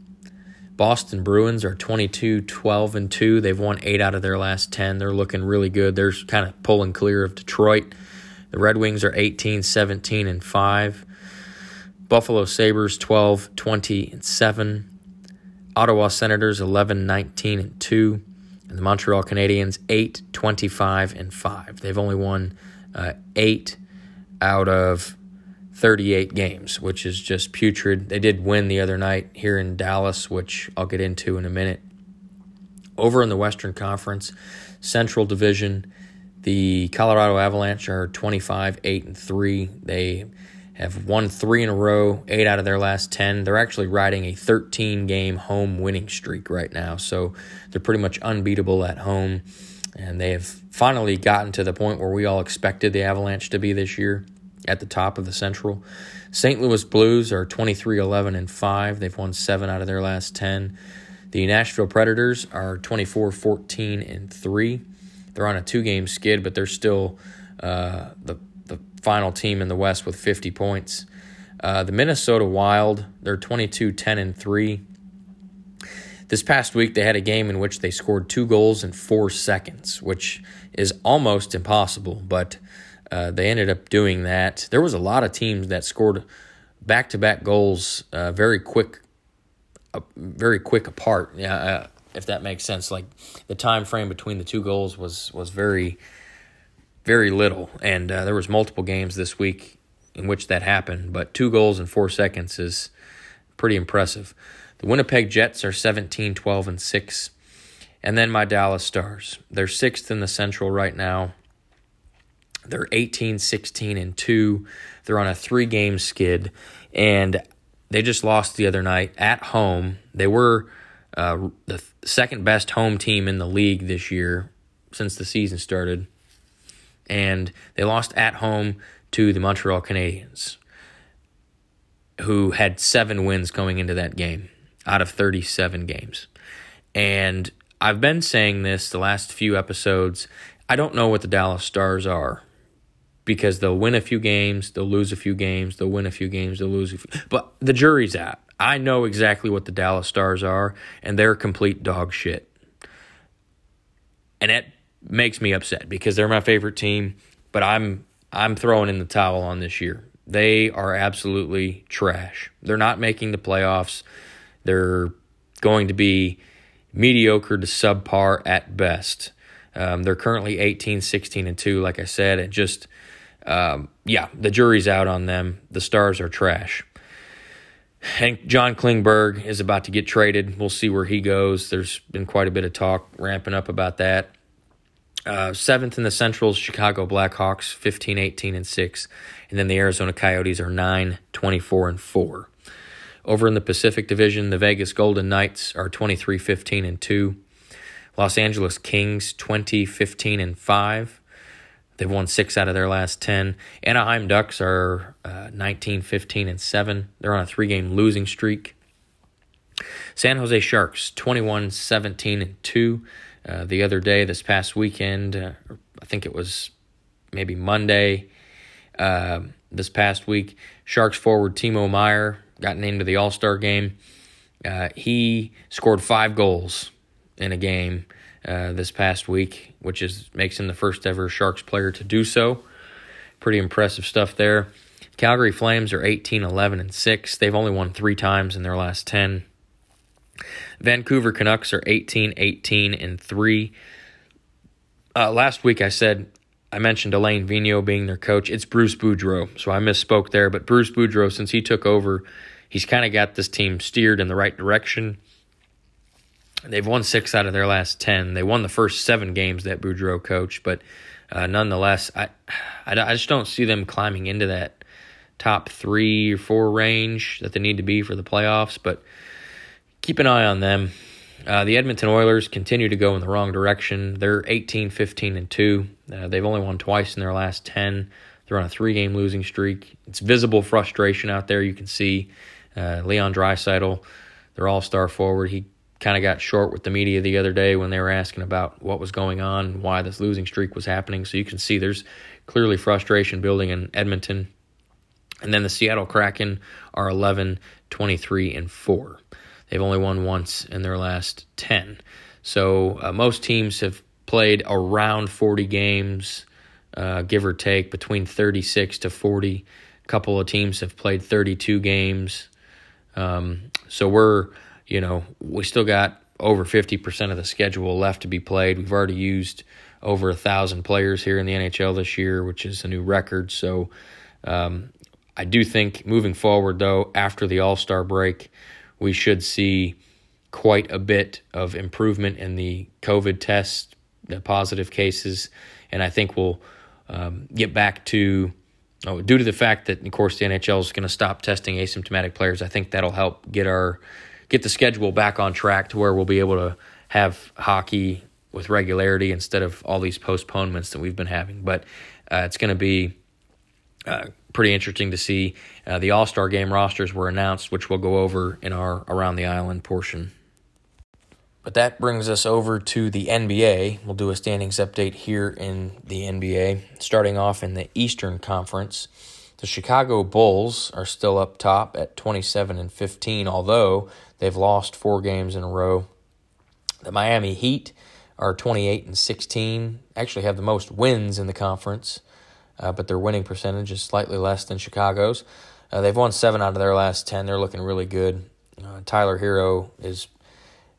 Boston Bruins are 22 12 and 2. They've won 8 out of their last 10. They're looking really good. They're kind of pulling clear of Detroit. The Red Wings are 18 17 and 5. Buffalo Sabres 12 20 and 7. Ottawa Senators 11 19 and 2. And the Montreal Canadiens 8 25 and 5. They've only won uh, 8 out of 38 games, which is just putrid. They did win the other night here in Dallas, which I'll get into in a minute. Over in the Western Conference, Central Division, the Colorado Avalanche are 25 8 and 3. They have won three in a row, eight out of their last 10. They're actually riding a 13 game home winning streak right now. So they're pretty much unbeatable at home. And they have finally gotten to the point where we all expected the Avalanche to be this year at the top of the Central. St. Louis Blues are 23 11 and 5. They've won seven out of their last 10. The Nashville Predators are 24 14 and 3. They're on a two game skid, but they're still uh, the final team in the West with 50 points. Uh, the Minnesota Wild, they're 22 10 and 3. This past week, they had a game in which they scored two goals in four seconds, which is almost impossible, but uh, they ended up doing that. There was a lot of teams that scored back to back goals uh, very quick, uh, very quick apart. Yeah, uh, if that makes sense. Like the time frame between the two goals was was very very little. And uh, there was multiple games this week in which that happened, but two goals in four seconds is pretty impressive. The Winnipeg Jets are 17, 12, and 6. And then my Dallas Stars. They're sixth in the Central right now. They're 18, 16, and 2. They're on a three game skid. And they just lost the other night at home. They were uh, the second best home team in the league this year since the season started and they lost at home to the Montreal Canadiens, who had seven wins going into that game out of 37 games. And I've been saying this the last few episodes. I don't know what the Dallas Stars are because they'll win a few games, they'll lose a few games, they'll win a few games, they'll lose a few. But the jury's out. I know exactly what the Dallas Stars are, and they're complete dog shit. And it makes me upset because they're my favorite team, but I'm I'm throwing in the towel on this year. They are absolutely trash. They're not making the playoffs. They're going to be mediocre to subpar at best. Um, they're currently 18, 16, and 2, like I said. And just, um, yeah, the jury's out on them. The Stars are trash. And John Klingberg is about to get traded. We'll see where he goes. There's been quite a bit of talk ramping up about that. Uh, seventh in the Central's Chicago Blackhawks, 15, 18, and 6. And then the Arizona Coyotes are 9, 24, and 4. Over in the Pacific Division, the Vegas Golden Knights are 23, 15, and 2. Los Angeles Kings, 20, 15, and 5. They've won six out of their last 10. Anaheim Ducks are uh, 19, 15, and 7. They're on a three game losing streak. San Jose Sharks, 21, 17, and 2. Uh, the other day, this past weekend, uh, I think it was maybe Monday uh, this past week, Sharks forward Timo Meier got named to the All Star game. Uh, he scored five goals in a game uh, this past week, which is makes him the first ever Sharks player to do so. Pretty impressive stuff there. Calgary Flames are 18, 11, and 6. They've only won three times in their last 10. Vancouver Canucks are 18, 18, and 3. Uh, last week I said, I mentioned Alain Vigneault being their coach. It's Bruce Boudreau, so I misspoke there. But Bruce Boudreau, since he took over, he's kind of got this team steered in the right direction. They've won six out of their last 10. They won the first seven games that Boudreau coached, but uh, nonetheless, I, I, I just don't see them climbing into that top three or four range that they need to be for the playoffs. But keep an eye on them. Uh, the Edmonton Oilers continue to go in the wrong direction. They're 18, 15, and 2. Uh, they've only won twice in their last 10. They're on a three game losing streak. It's visible frustration out there. You can see uh, Leon Draisaitl, their all star forward, he kind of got short with the media the other day when they were asking about what was going on, why this losing streak was happening. So you can see there's clearly frustration building in Edmonton. And then the Seattle Kraken are 11, 23, and 4. They've only won once in their last 10. So uh, most teams have played around 40 games, uh, give or take, between 36 to 40. A couple of teams have played 32 games. Um, so we're you know, we still got over 50% of the schedule left to be played. We've already used over a thousand players here in the NHL this year, which is a new record. So um, I do think moving forward, though, after the All Star break, we should see quite a bit of improvement in the COVID tests, the positive cases, and I think we'll um, get back to. Oh, due to the fact that, of course, the NHL is going to stop testing asymptomatic players, I think that'll help get our get the schedule back on track to where we'll be able to have hockey with regularity instead of all these postponements that we've been having. But uh, it's going to be uh, pretty interesting to see. Uh, the All Star game rosters were announced, which we'll go over in our Around the Island portion. But that brings us over to the NBA. We'll do a standings update here in the NBA, starting off in the Eastern Conference. The Chicago Bulls are still up top at 27 and 15, although they've lost four games in a row. The Miami Heat are 28 and 16, actually have the most wins in the conference, uh, but their winning percentage is slightly less than Chicago's. Uh, they've won seven out of their last 10. They're looking really good. Uh, Tyler Herro is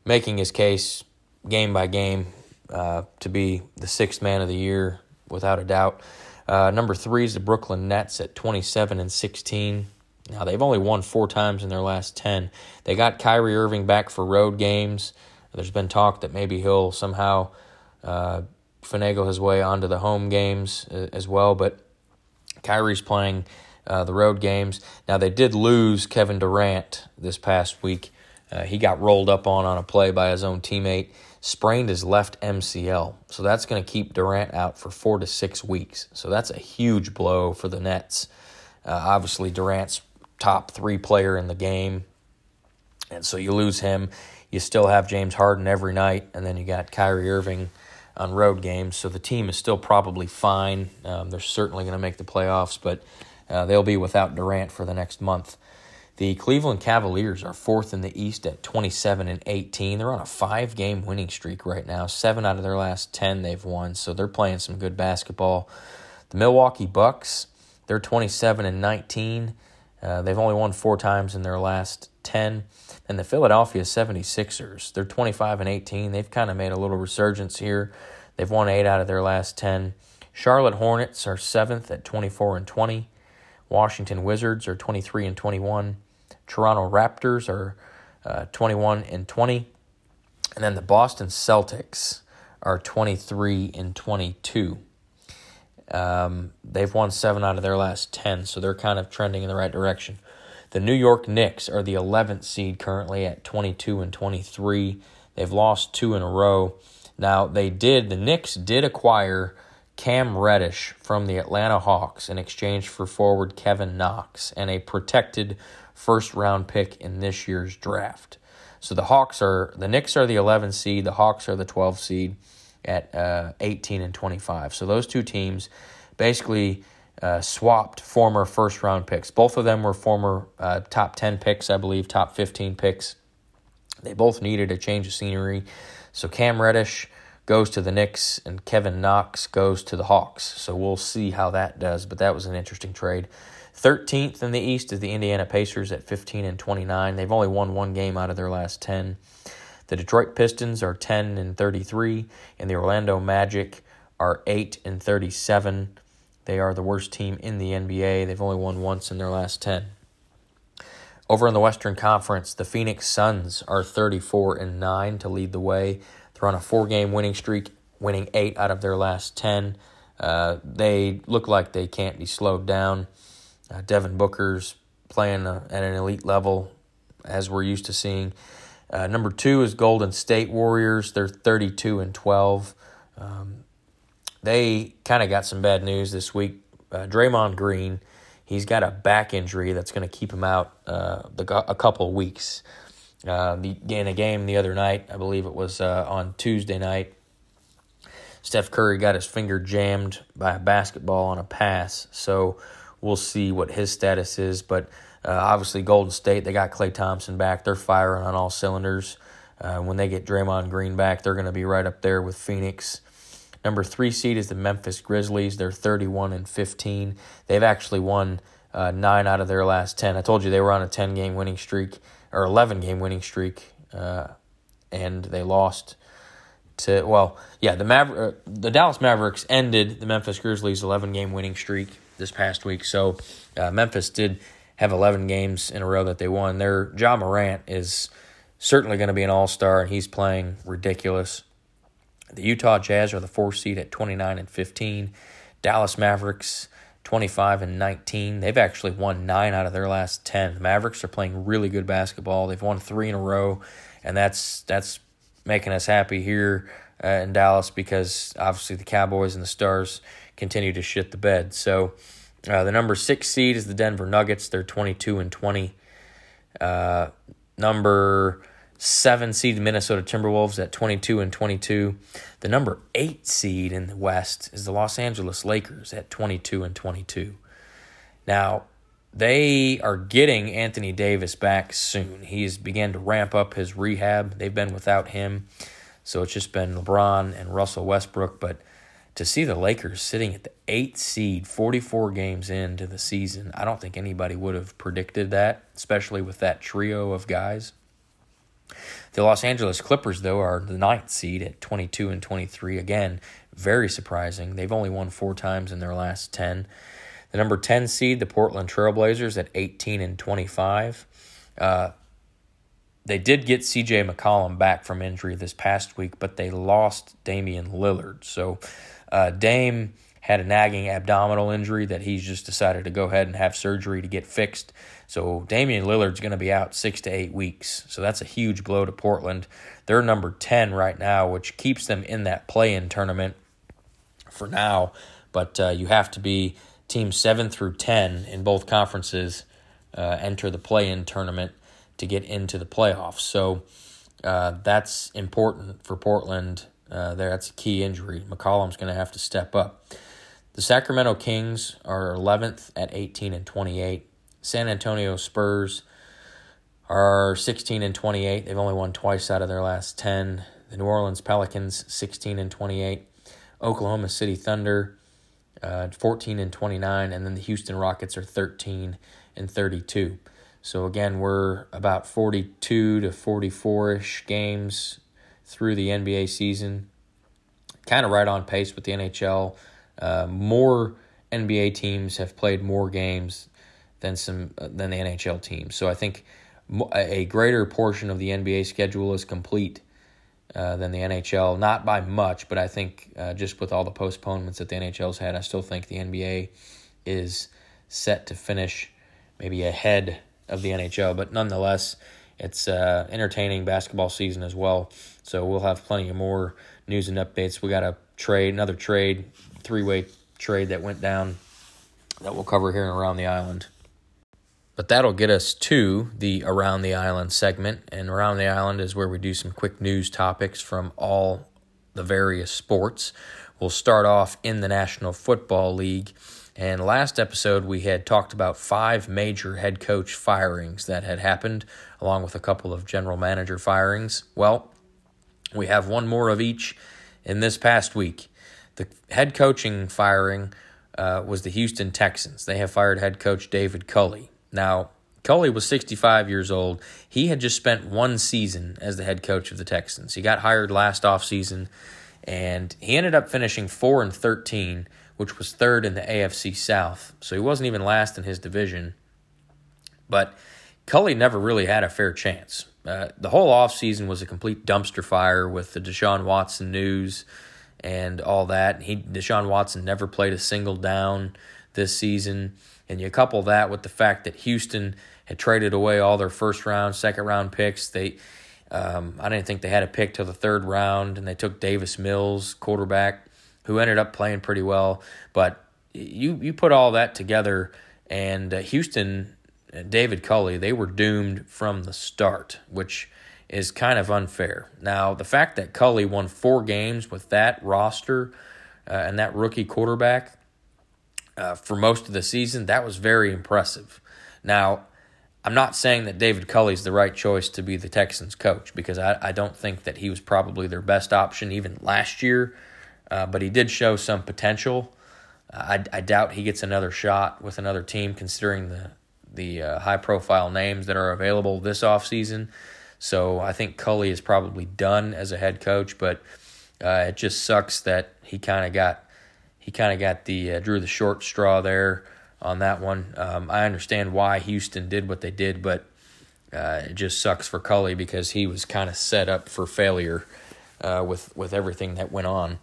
making his case game by game uh, to be the sixth man of the year without a doubt. Uh, number three is the Brooklyn Nets at 27 and 16. Now, they've only won four times in their last 10. They got Kyrie Irving back for road games. There's been talk that maybe he'll somehow uh, finagle his way onto the home games uh, as well, but Kyrie's playing uh, the road games. Now, they did lose Kevin Durant this past week. Uh, he got rolled up on on a play by his own teammate sprained his left MCL. So that's going to keep Durant out for four to six weeks. So that's a huge blow for the Nets. Uh, obviously, Durant's top three player in the game. And so you lose him. You still have James Harden every night, and then you got Kyrie Irving on road games. So the team is still probably fine. Um, they're certainly going to make the playoffs, but uh, they'll be without Durant for the next month. The Cleveland Cavaliers are fourth in the East at 27 and 18. They're on a five game winning streak right now. Seven out of their last 10 they've won, so they're playing some good basketball. The Milwaukee Bucks, they're 27 and 19. Uh, they've only won four times in their last 10. And the Philadelphia 76ers, they're 25 and 18. They've kind of made a little resurgence here. They've won eight out of their last 10. Charlotte Hornets are seventh at 24 and 20. Washington Wizards are 23 and 21. Toronto Raptors are uh, 21 and 20. And then the Boston Celtics are 23 and 22. Um, they've won seven out of their last 10, so they're kind of trending in the right direction. The New York Knicks are the 11th seed currently at 22 and 23. They've lost two in a row. Now, they did, the Knicks did acquire Cam Reddish from the Atlanta Hawks in exchange for forward Kevin Knox and a protected first round pick in this year's draft. So the Hawks are the Knicks are the 11 seed, the Hawks are the 12 seed at uh, 18 and 25. So those two teams basically uh, swapped former first round picks. Both of them were former uh, top 10 picks, I believe, top 15 picks. They both needed a change of scenery. So Cam Reddish goes to the Knicks and Kevin Knox goes to the Hawks. So we'll see how that does, but that was an interesting trade. 13th in the East is the Indiana Pacers at 15 and 29. They've only won one game out of their last 10. The Detroit Pistons are 10 and 33, and the Orlando Magic are 8 and 37. They are the worst team in the NBA. They've only won once in their last 10. Over in the Western Conference, the Phoenix Suns are 34 and 9 to lead the way. They're on a four-game winning streak, winning 8 out of their last 10. Uh, they look like they can't be slowed down. Uh, Devin Booker's playing uh, at an elite level, as we're used to seeing. Uh, number two is Golden State Warriors. They're 32 and 12. Um, they kind of got some bad news this week. Uh, Draymond Green, he's got a back injury that's going to keep him out uh, the, a couple of weeks. Uh, the, in a game the other night, I believe it was uh, on Tuesday night, Steph Curry got his finger jammed by a basketball on a pass. So We'll see what his status is. But uh, obviously, Golden State, they got Klay Thompson back. They're firing on all cylinders. Uh, when they get Draymond Green back, they're going to be right up there with Phoenix. Number three seed is the Memphis Grizzlies. They're 31 and 15. They've actually won uh, nine out of their last 10. I told you they were on a 10 game winning streak or 11 game winning streak, uh, and they lost to well, yeah, the Maver- uh, the Dallas Mavericks ended the Memphis Grizzlies' 11 game winning streak this past week. So uh, Memphis did have 11 games in a row that they won. Their Ja Morant is certainly going to be an all star, and he's playing ridiculous. The Utah Jazz are the fourth seed at 29 and 15. Dallas Mavericks 25 and 19. They've actually won nine out of their last 10. The Mavericks are playing really good basketball. They've won three in a row, and that's that's making us happy here uh, in Dallas because obviously the Cowboys and the Stars continue to shit the bed. So uh, the number six seed is the Denver Nuggets. They're 22 and 20. Uh, number seven seed, Minnesota Timberwolves at 22 and 22. The number eight seed in the West is the Los Angeles Lakers at 22 and 22. Now, they are getting Anthony Davis back soon. He's began to ramp up his rehab. They've been without him. So it's just been LeBron and Russell Westbrook, but to see the Lakers sitting at the eighth seed 44 games into the season, I don't think anybody would have predicted that, especially with that trio of guys. The Los Angeles Clippers, though, are the ninth seed at 22 and 23. Again, very surprising. They've only won four times in their last 10. The number 10 seed, the Portland Trailblazers, at 18 and 25. Uh, they did get CJ McCollum back from injury this past week, but they lost Damian Lillard. So uh, Dame had a nagging abdominal injury that he's just decided to go ahead and have surgery to get fixed. So Damian Lillard's going to be out six to eight weeks. So that's a huge blow to Portland. They're number 10 right now, which keeps them in that play in tournament for now. But uh, you have to be teams 7 through 10 in both conferences uh, enter the play in tournament to get into the playoffs. So uh, that's important for Portland uh, there, that's a key injury. McCollum's going to have to step up. The Sacramento Kings are 11th at 18 and 28. San Antonio Spurs are 16 and 28. They've only won twice out of their last 10. The New Orleans Pelicans 16 and 28. Oklahoma City Thunder uh, 14 and 29 and then the Houston Rockets are 13 and 32. So again, we're about 42 to 44ish games through the NBA season. Kind of right on pace with the NHL. Uh, more NBA teams have played more games than some uh, than the NHL teams. So I think a greater portion of the NBA schedule is complete uh, than the NHL. Not by much, but I think uh, just with all the postponements that the NHL's had, I still think the NBA is set to finish maybe ahead of the NHL. But nonetheless, it's uh, entertaining basketball season as well. So we'll have plenty of more news and updates. We got a trade, another trade, three way trade that went down that we'll cover here around the island. But that'll get us to the Around the Island segment. And Around the Island is where we do some quick news topics from all the various sports. We'll start off in the National Football League. And last episode, we had talked about five major head coach firings that had happened, along with a couple of general manager firings. Well, we have one more of each in this past week. The head coaching firing uh, was the Houston Texans. They have fired head coach David Culley. Now, Culley was 65 years old. He had just spent one season as the head coach of the Texans. He got hired last offseason, and he ended up finishing 4 and 13, which was third in the AFC South. So he wasn't even last in his division. But Culley never really had a fair chance. Uh, the whole offseason was a complete dumpster fire with the Deshaun Watson news and all that. He Deshaun Watson never played a single down this season. And you couple that with the fact that Houston had traded away all their first round, second round picks. They, um, I didn't think they had a pick till the third round, and they took Davis Mills, quarterback, who ended up playing pretty well. But you you put all that together, and uh, Houston, David Culley, they were doomed from the start, which is kind of unfair. Now, the fact that Culley won four games with that roster uh, and that rookie quarterback uh, for most of the season, that was very impressive. Now, I'm not saying that David Culley's the right choice to be the Texans coach because I, I don't think that he was probably their best option even last year, uh, but he did show some potential. I, I doubt he gets another shot with another team considering the the uh, high profile names that are available this offseason. So I think Culley is probably done as a head coach, but uh, it just sucks that he kind of got he kind of got the uh, drew the short straw there on that one. Um, I understand why Houston did what they did, but uh, it just sucks for Culley because he was kind of set up for failure uh, with with everything that went on.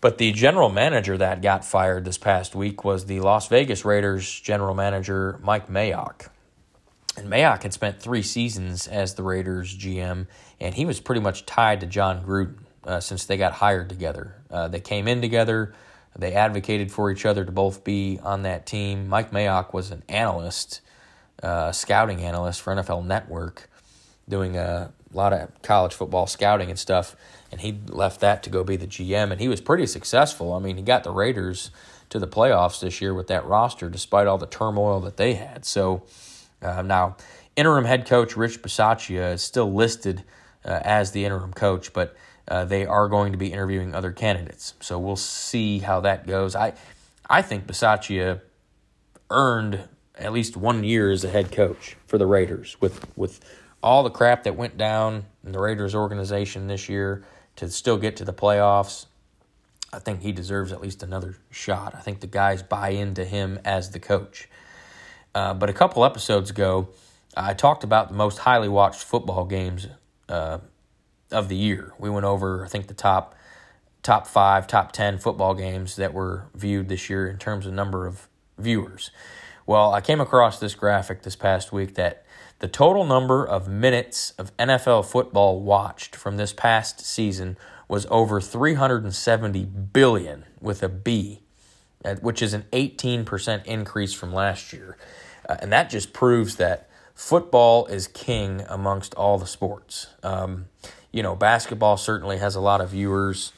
But the general manager that got fired this past week was the Las Vegas Raiders general manager Mike Mayock. And Mayock had spent three seasons as the Raiders GM, and he was pretty much tied to Jon Gruden uh, since they got hired together. Uh, they came in together. They advocated for each other to both be on that team. Mike Mayock was an analyst, uh, scouting analyst for NFL Network, doing a lot of college football scouting and stuff. And he left that to go be the GM, and he was pretty successful. I mean, he got the Raiders to the playoffs this year with that roster, despite all the turmoil that they had. So uh, now, interim head coach Rich Bisaccia is still listed uh, as the interim coach, but uh, they are going to be interviewing other candidates. So we'll see how that goes. I I think Bisaccia earned at least one year as a head coach for the Raiders with with all the crap that went down in the Raiders organization this year to still get to the playoffs. I think he deserves at least another shot. I think the guys buy into him as the coach. Uh, but a couple episodes ago, I talked about the most highly watched football games uh, of the year. We went over, I think, the top top five, top ten football games that were viewed this year in terms of number of viewers. Well, I came across this graphic this past week that the total number of minutes of NFL football watched from this past season was over 370 billion with a B, uh, which is an 18% increase from last year. Uh, and that just proves that football is king amongst all the sports. Um, you know, basketball certainly has a lot of viewers,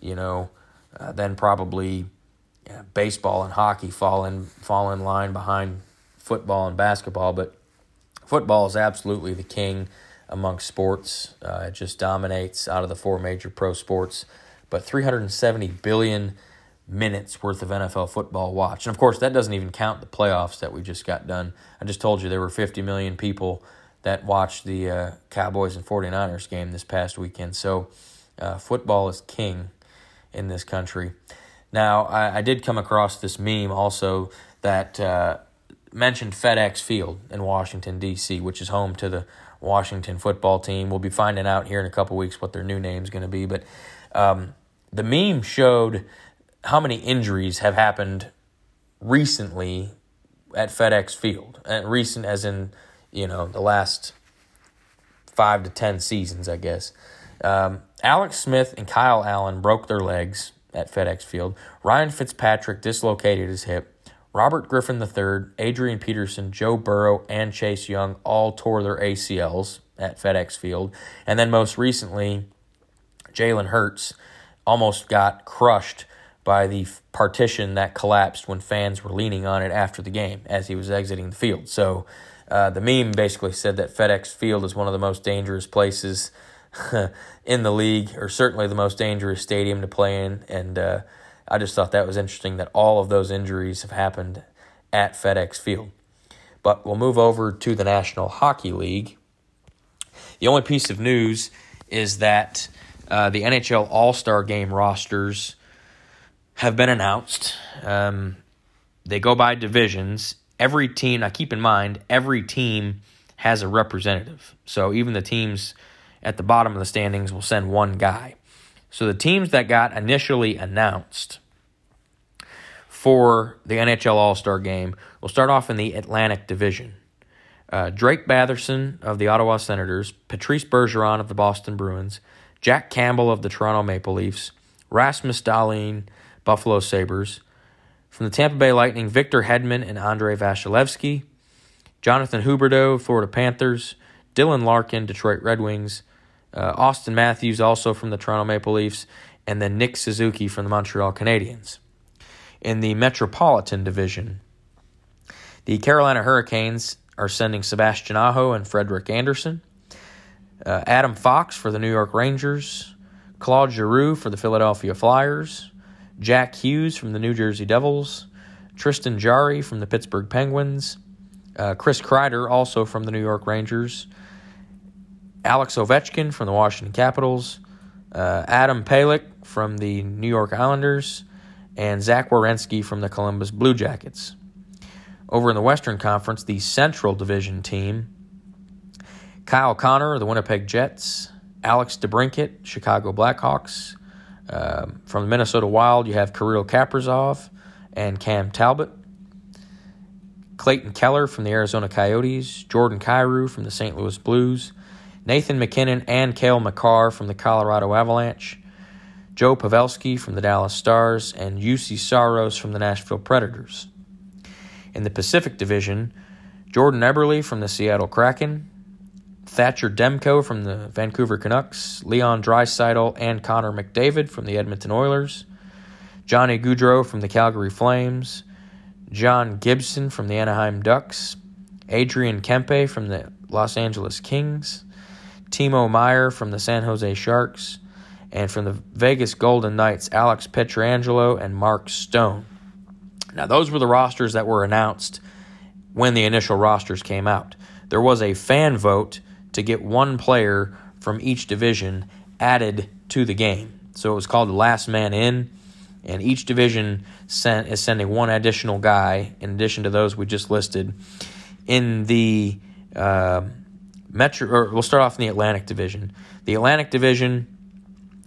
you know, uh, then probably yeah, baseball and hockey fall in fall in line behind football and basketball, but football is absolutely the king among sports. Uh, it just dominates out of the four major pro sports. But 370 billion minutes worth of NFL football watch. And of course, that doesn't even count the playoffs that we just got done. I just told you there were 50 million people that watched the uh, Cowboys and 49ers game this past weekend. So uh, football is king in this country. Now, I, I, did come across this meme also that uh, mentioned FedEx Field in Washington, D.C., which is home to the Washington football team. We'll be finding out here in a couple weeks what their new name is going to be. But um, the meme showed how many injuries have happened recently at FedEx Field. And recent as in you know, the last five to ten seasons, I guess. Um, Alex Smith and Kyle Allen broke their legs at FedEx Field. Ryan Fitzpatrick dislocated his hip. Robert Griffin III, Adrian Peterson, Joe Burrow, and Chase Young all tore their ACLs at FedEx Field. And then most recently, Jalen Hurts almost got crushed by the partition that collapsed when fans were leaning on it after the game as he was exiting the field. So uh, the meme basically said that FedEx Field is one of the most dangerous places in the league, or certainly the most dangerous stadium to play in. And uh, I just thought that was interesting that all of those injuries have happened at FedEx Field. But we'll move over to the National Hockey League. The only piece of news is that uh, the NHL All Star Game rosters have been announced. Um, they go by divisions. Every team, now keep in mind, every team has a representative. So even the teams at the bottom of the standings will send one guy. So the teams that got initially announced for the NHL All Star game will start off in the Atlantic Division. Uh, Drake Batherson of the Ottawa Senators, Patrice Bergeron of the Boston Bruins, Jack Campbell of the Toronto Maple Leafs, Rasmus Dahlin, Buffalo Sabres. From the Tampa Bay Lightning, Victor Hedman and Andrei Vasilevskiy, Jonathan Huberdeau, Florida Panthers, Dylan Larkin, Detroit Red Wings, uh, Auston Matthews, also from the Toronto Maple Leafs, and then Nick Suzuki from the Montreal Canadiens. In the Metropolitan Division, the Carolina Hurricanes are sending Sebastian Aho and Frederik Andersen, Uh, Adam Fox for the New York Rangers, Claude Giroux for the Philadelphia Flyers, Jack Hughes from the New Jersey Devils, Tristan Jarry from the Pittsburgh Penguins, uh, Chris Kreider also from the New York Rangers, Alex Ovechkin from the Washington Capitals, uh, Adam Pelech from the New York Islanders, and Zach Werenski from the Columbus Blue Jackets. Over in the Western Conference, the Central Division team Kyle Connor of the Winnipeg Jets, Alex DeBrincat, Chicago Blackhawks. Um, from the Minnesota Wild, you have Kirill Kaprizov and Cam Talbot. Clayton Keller from the Arizona Coyotes, Jordan Kyrou from the St. Louis Blues, Nathan MacKinnon and Cale Makar from the Colorado Avalanche, Joe Pavelski from the Dallas Stars, and Juuse Saros from the Nashville Predators. In the Pacific Division, Jordan Eberle from the Seattle Kraken, Thatcher Demko from the Vancouver Canucks, Leon Draisaitl and Connor McDavid from the Edmonton Oilers, Johnny Gaudreau from the Calgary Flames, John Gibson from the Anaheim Ducks, Adrian Kempe from the Los Angeles Kings, Timo Meier from the San Jose Sharks, and from the Vegas Golden Knights, Alex Pietrangelo and Mark Stone. Now, those were the rosters that were announced when the initial rosters came out. There was a fan vote to get one player from each division added to the game. So it was called the last man in, and each division sent, is sending one additional guy in addition to those we just listed. In the uh, Metro, or we'll start off in the Atlantic Division. The Atlantic Division,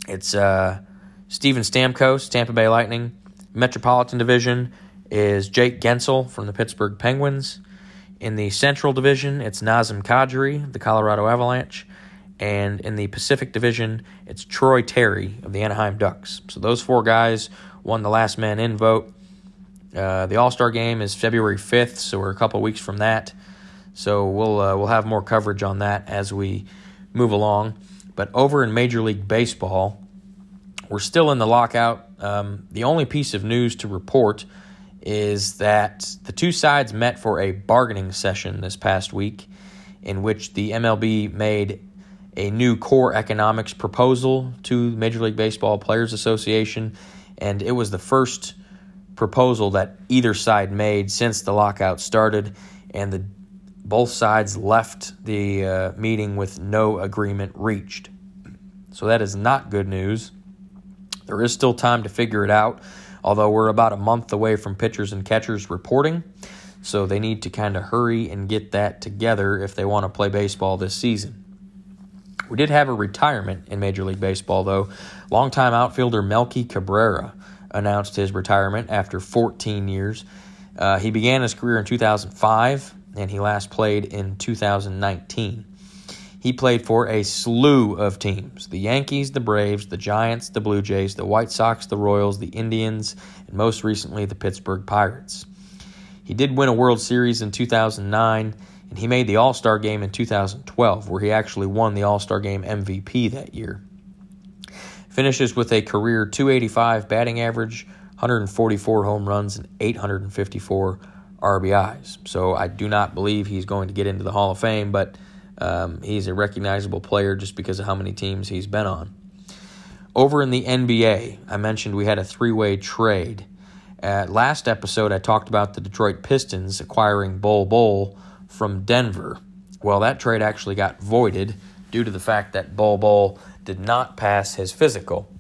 it's uh, Steven Stamkos, Tampa Bay Lightning. Metropolitan Division is Jake Guentzel from the Pittsburgh Penguins. In the Central Division, it's Nazem Kadri, the Colorado Avalanche. And in the Pacific Division, it's Troy Terry of the Anaheim Ducks. So those four guys won the last man in vote. Uh, the All Star game is February 5th, so we're a couple weeks from that. So we'll uh, we'll have more coverage on that as we move along. But over in Major League Baseball, we're still in the lockout. Um, the only piece of news to report is that the two sides met for a bargaining session this past week, in which the MLB made a new core economics proposal to Major League Baseball Players Association, and it was the first proposal that either side made since the lockout started, and the both sides left the uh, meeting with no agreement reached. So that is not good news. There is still time to figure it out, although we're about a month away from pitchers and catchers reporting. So they need to kind of hurry and get that together if they want to play baseball this season. We did have a retirement in Major League Baseball, though. Longtime outfielder Melky Cabrera announced his retirement after 14 years. Uh, he began his career in 2005 and he last played in 2019. he played for a slew of teams the Yankees, the Braves, the Giants, the Blue Jays, the White Sox, the Royals, the Indians, and most recently the Pittsburgh Pirates. He did win a World Series in 2009, and he made the All Star game in 2012, where he actually won the All Star game MVP that year. Finishes with a career 285 batting average, 144 home runs, and 854 RBIs. So I do not believe he's going to get into the Hall of Fame, but um, he's a recognizable player just because of how many teams he's been on. Over in the NBA, I mentioned we had a three way trade. Last episode, I talked about the Detroit Pistons acquiring Bol Bol from Denver. Well, that trade actually got voided due to the fact that Bol Bol did not pass his physical.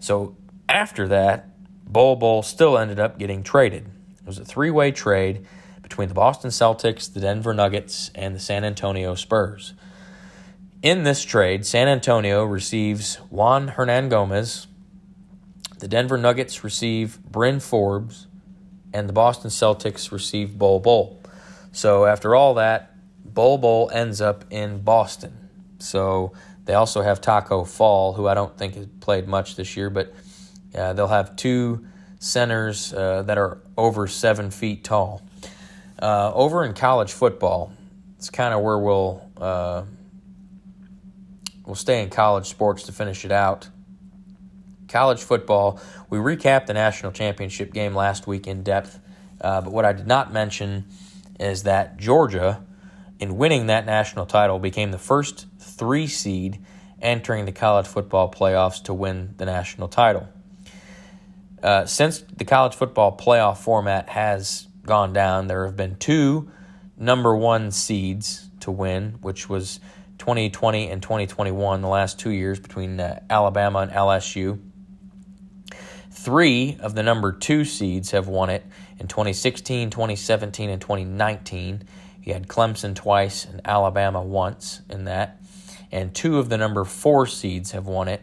So after that, Bol Bol still ended up getting traded. It was a three way trade between the Boston Celtics, the Denver Nuggets, and the San Antonio Spurs. In this trade, San Antonio receives Juan Hernangomez, the Denver Nuggets receive Bryn Forbes, and the Boston Celtics receive Bol Bol. So after all that, Bol Bol ends up in Boston. So they also have Tacko Fall, who I don't think has played much this year, but uh, they'll have two centers uh, that are over seven feet tall. Uh, over in college football, it's kind of where we'll uh, we'll stay in college sports to finish it out. College football, we recapped the national championship game last week in depth, uh, but what I did not mention is that Georgia, in winning that national title, became the first three seed entering the college football playoffs to win the national title. Uh, since the college football playoff format has gone down. There have been two number one seeds to win, which was 2020 and 2021, the last two years between uh, Alabama and LSU. Three of the number two seeds have won it in 2016, 2017, and 2019. You had Clemson twice and Alabama once in that. And two of the number four seeds have won it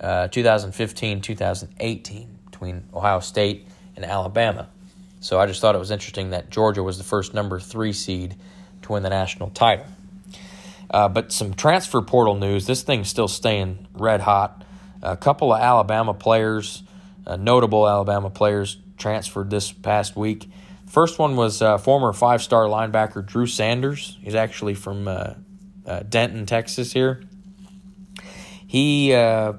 uh, 2015, 2018, between Ohio State and Alabama. So I just thought it was interesting that Georgia was the first number three seed to win the national title. Uh, but some transfer portal news. This thing's still staying red hot. A couple of Alabama players, uh, notable Alabama players, transferred this past week. First one was uh, former five star linebacker Drew Sanders. He's actually from uh, uh, Denton, Texas, here. He uh,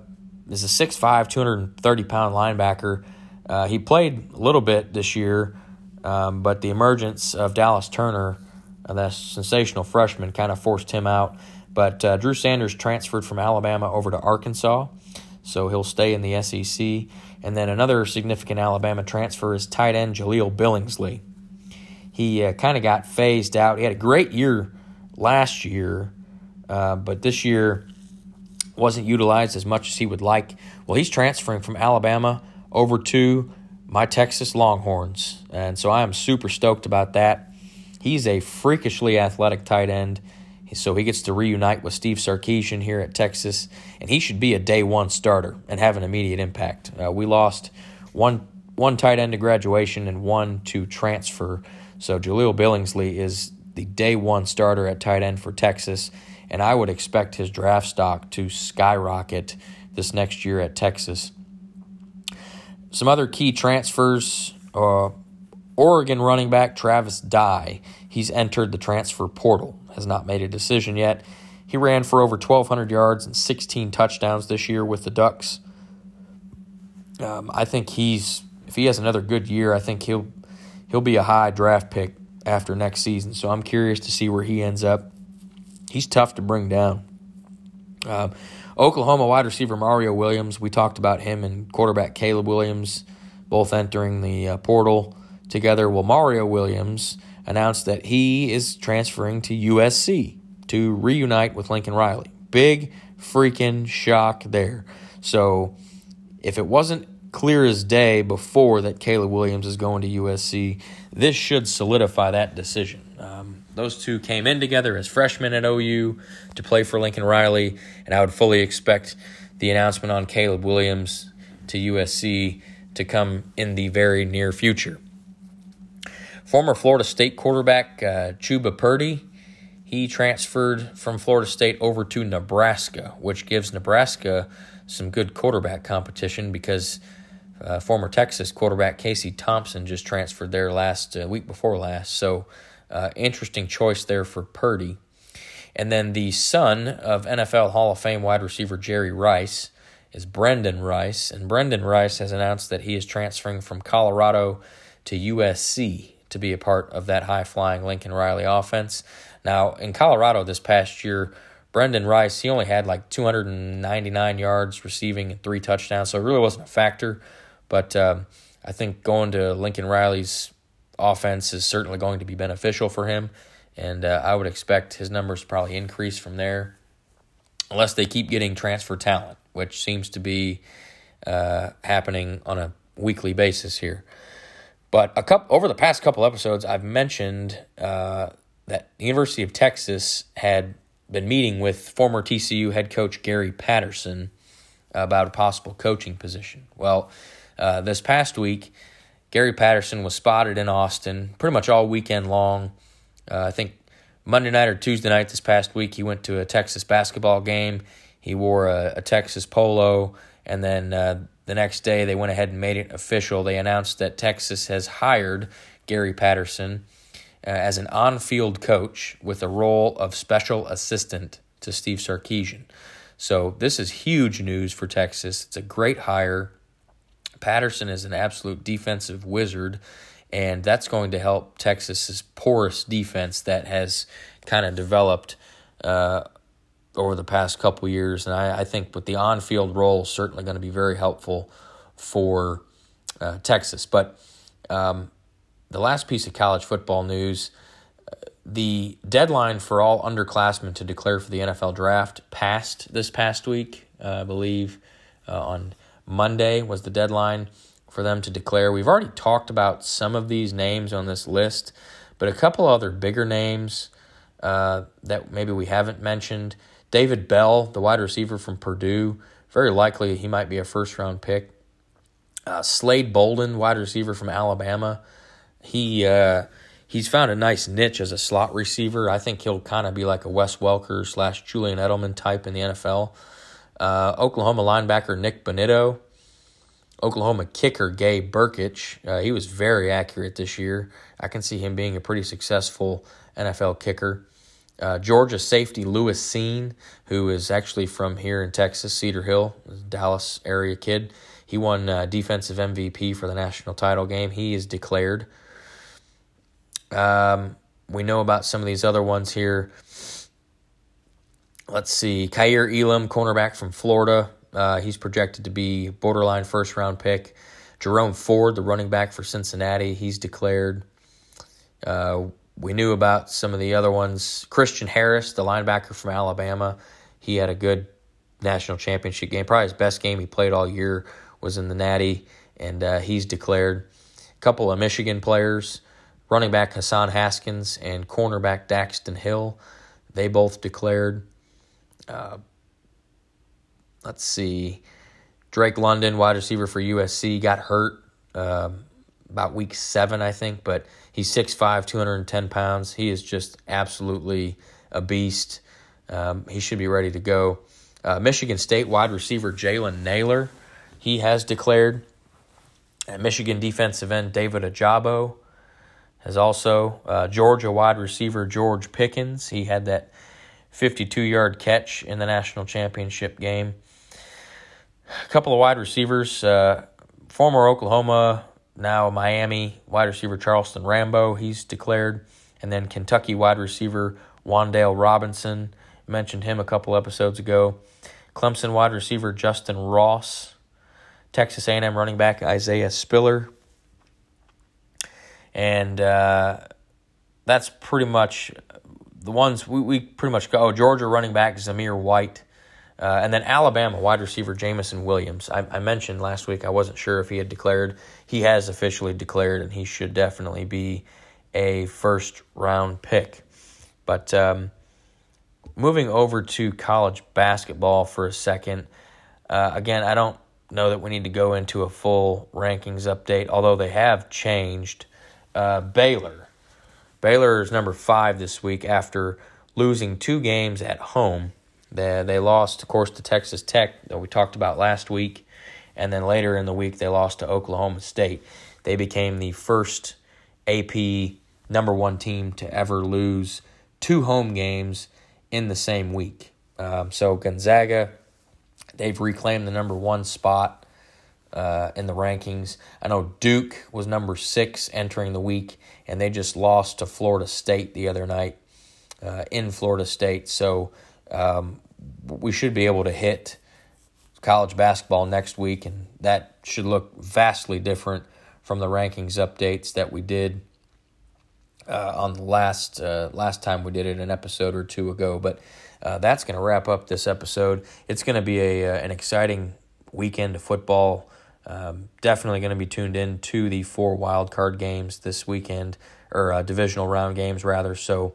is a 6'5, 230 pound linebacker uh, he played a little bit this year, um, but the emergence of Dallas Turner, uh, that sensational freshman, kind of forced him out. But uh, Drew Sanders transferred from Alabama over to Arkansas, so he'll stay in the SEC. And then another significant Alabama transfer is tight end Jahleel Billingsley. He uh, kind of got phased out. He had a great year last year, uh, but this year wasn't utilized as much as he would like. Well, he's transferring from Alabama over to my Texas Longhorns. And so I am super stoked about that. He's a freakishly athletic tight end. So he gets to reunite with Steve Sarkisian here at Texas, and he should be a day one starter and have an immediate impact. Uh, we lost one one tight end to graduation and one to transfer. So Jahleel Billingsley is the day one starter at tight end for Texas, and I would expect his draft stock to skyrocket this next year at Texas. Some other key transfers uh, Oregon running back Travis Dye. He's entered the transfer portal, has not made a decision yet. He ran for over 1,200 yards and 16 touchdowns this year with the Ducks. Um, I think he's if he has another good year, I think he'll he'll be a high draft pick after next season. So I'm curious to see where he ends up. He's tough to bring down. Uh, Oklahoma wide receiver Mario Williams, we talked about him and quarterback Caleb Williams both entering the uh, portal together. Well, Mario Williams announced that he is transferring to USC to reunite with Lincoln Riley. Big freaking shock there. So, if it wasn't clear as day before that Caleb Williams is going to USC, this should solidify that decision. Um, those two came in together as freshmen at OU to play for Lincoln Riley, and I would fully expect the announcement on Caleb Williams to USC to come in the very near future. Former Florida State quarterback uh, Chubba Purdy, he transferred from Florida State over to Nebraska, which gives Nebraska some good quarterback competition because uh, former Texas quarterback Casey Thompson just transferred there last uh, week before last. So, uh, interesting choice there for Purdy. And then the son of NFL Hall of Fame wide receiver Jerry Rice is Brendan Rice. And Brendan Rice has announced that he is transferring from Colorado to USC to be a part of that high flying Lincoln Riley offense. Now, in Colorado this past year, Brendan Rice, he only had like 299 yards receiving and three touchdowns, so it really wasn't a factor. But um, I think going to Lincoln Riley's offense is certainly going to be beneficial for him, and uh, I would expect his numbers probably increase from there, unless they keep getting transfer talent, which seems to be uh, happening on a weekly basis here. But a couple over the past couple episodes, I've mentioned uh, that the University of Texas had been meeting with former TCU head coach Gary Patterson about a possible coaching position. Well, uh, this past week, Gary Patterson was spotted in Austin pretty much all weekend long. Uh, I think Monday night or Tuesday night this past week, he went to a Texas basketball game. He wore a, a Texas polo, and then uh, the next day they went ahead and made it official. They announced that Texas has hired Gary Patterson uh, as an on field coach with the role of special assistant to Steve Sarkisian. So this is huge news for Texas. It's a great hire. Patterson is an absolute defensive wizard, and that's going to help Texas's porous defense that has kind of developed uh, over the past couple years. And I, I, think with the on field role, certainly going to be very helpful for uh, Texas. But um, the last piece of college football news the deadline for all underclassmen to declare for the NFL draft passed this past week, uh, I believe, uh, on Monday was the deadline for them to declare. We've already talked about some of these names on this list, but a couple other bigger names uh, that maybe we haven't mentioned. David Bell, the wide receiver from Purdue, very likely he might be a first round pick. Uh, Slade Bolden, wide receiver from Alabama, he uh, he's found a nice niche as a slot receiver. I think he'll kind of be like a Wes Welker slash Julian Edelman type in the NFL. Uh, Oklahoma linebacker Nik Bonitto. Oklahoma kicker Gabe Brkic. Uh, he was very accurate this year. I can see him being a pretty successful NFL kicker. Uh, Georgia safety Lewis Cine, who is actually from here in Texas, Cedar Hill, Dallas area kid. He won uh, defensive MVP for the national title game. He is declared. Um, we know about some of these other ones here. Let's see. Kaiir Elam, cornerback from Florida. Uh, he's projected to be borderline first round pick. Jerome Ford, the running back for Cincinnati, he's declared. Uh, we knew about some of the other ones. Christian Harris, the linebacker from Alabama, he had a good national championship game. Probably his best game he played all year was in the Natty, and uh, he's declared. A couple of Michigan players, running back Hassan Haskins and cornerback Daxton Hill, they both declared. Uh, let's see. Drake London, wide receiver for USC, got hurt um, about week seven, I think, but he's 6'5, 210 pounds. He is just absolutely a beast. Um, he should be ready to go. Uh, Michigan State wide receiver Jalen Nailor, he has declared. At Michigan defensive end David Ojabo has also. Uh, Georgia wide receiver George Pickens, he had that 52 yard catch in the national championship game. A couple of wide receivers, uh, former Oklahoma, now Miami wide receiver Charleston Rambo, he's declared. And then Kentucky wide receiver Wan'Dale Robinson, mentioned him a couple episodes ago. Clemson wide receiver Justin Ross, Texas A&M running back Isaiah Spiller, and uh, that's pretty much the ones we, we pretty much go. Oh, Georgia running back Zamir White, uh, and then Alabama wide receiver Jameson Williams. I, I, mentioned last week I wasn't sure if he had declared. He has officially declared, and he should definitely be a first round pick. But um, moving over to college basketball for a second. Uh, again, I don't know that we need to go into a full rankings update, although they have changed. Uh, Baylor. Baylor is number five this week after losing two games at home. They, they lost, of course, to Texas Tech that we talked about last week, and then later in the week they lost to Oklahoma State. They became the first AP number one team to ever lose two home games in the same week. Um, so Gonzaga, they've reclaimed the number one spot uh, in the rankings. I know Duke was number six entering the week, and they just lost to Florida State the other night uh, in Florida State. So um, we should be able to hit college basketball next week, and that should look vastly different from the rankings updates that we did uh, on the last uh, last time we did it an episode or two ago. But uh, that's going to wrap up this episode. It's going to be a uh, an exciting weekend of football. Um, definitely going to be tuned in to the four wild card games this weekend, or uh, divisional round games rather. So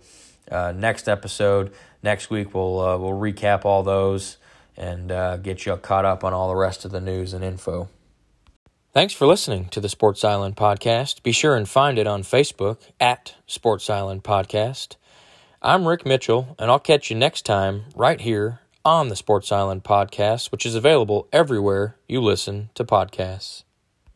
uh, next episode next week we'll we'll recap all those and get you caught up on all the rest of the news and info. Thanks for listening to the Sports Island Podcast. Be sure and find it on Facebook at Sports Island Podcast. I'm Rick Mitchell, and I'll catch you next time right here on the Sports Island Podcast, which is available everywhere you listen to podcasts.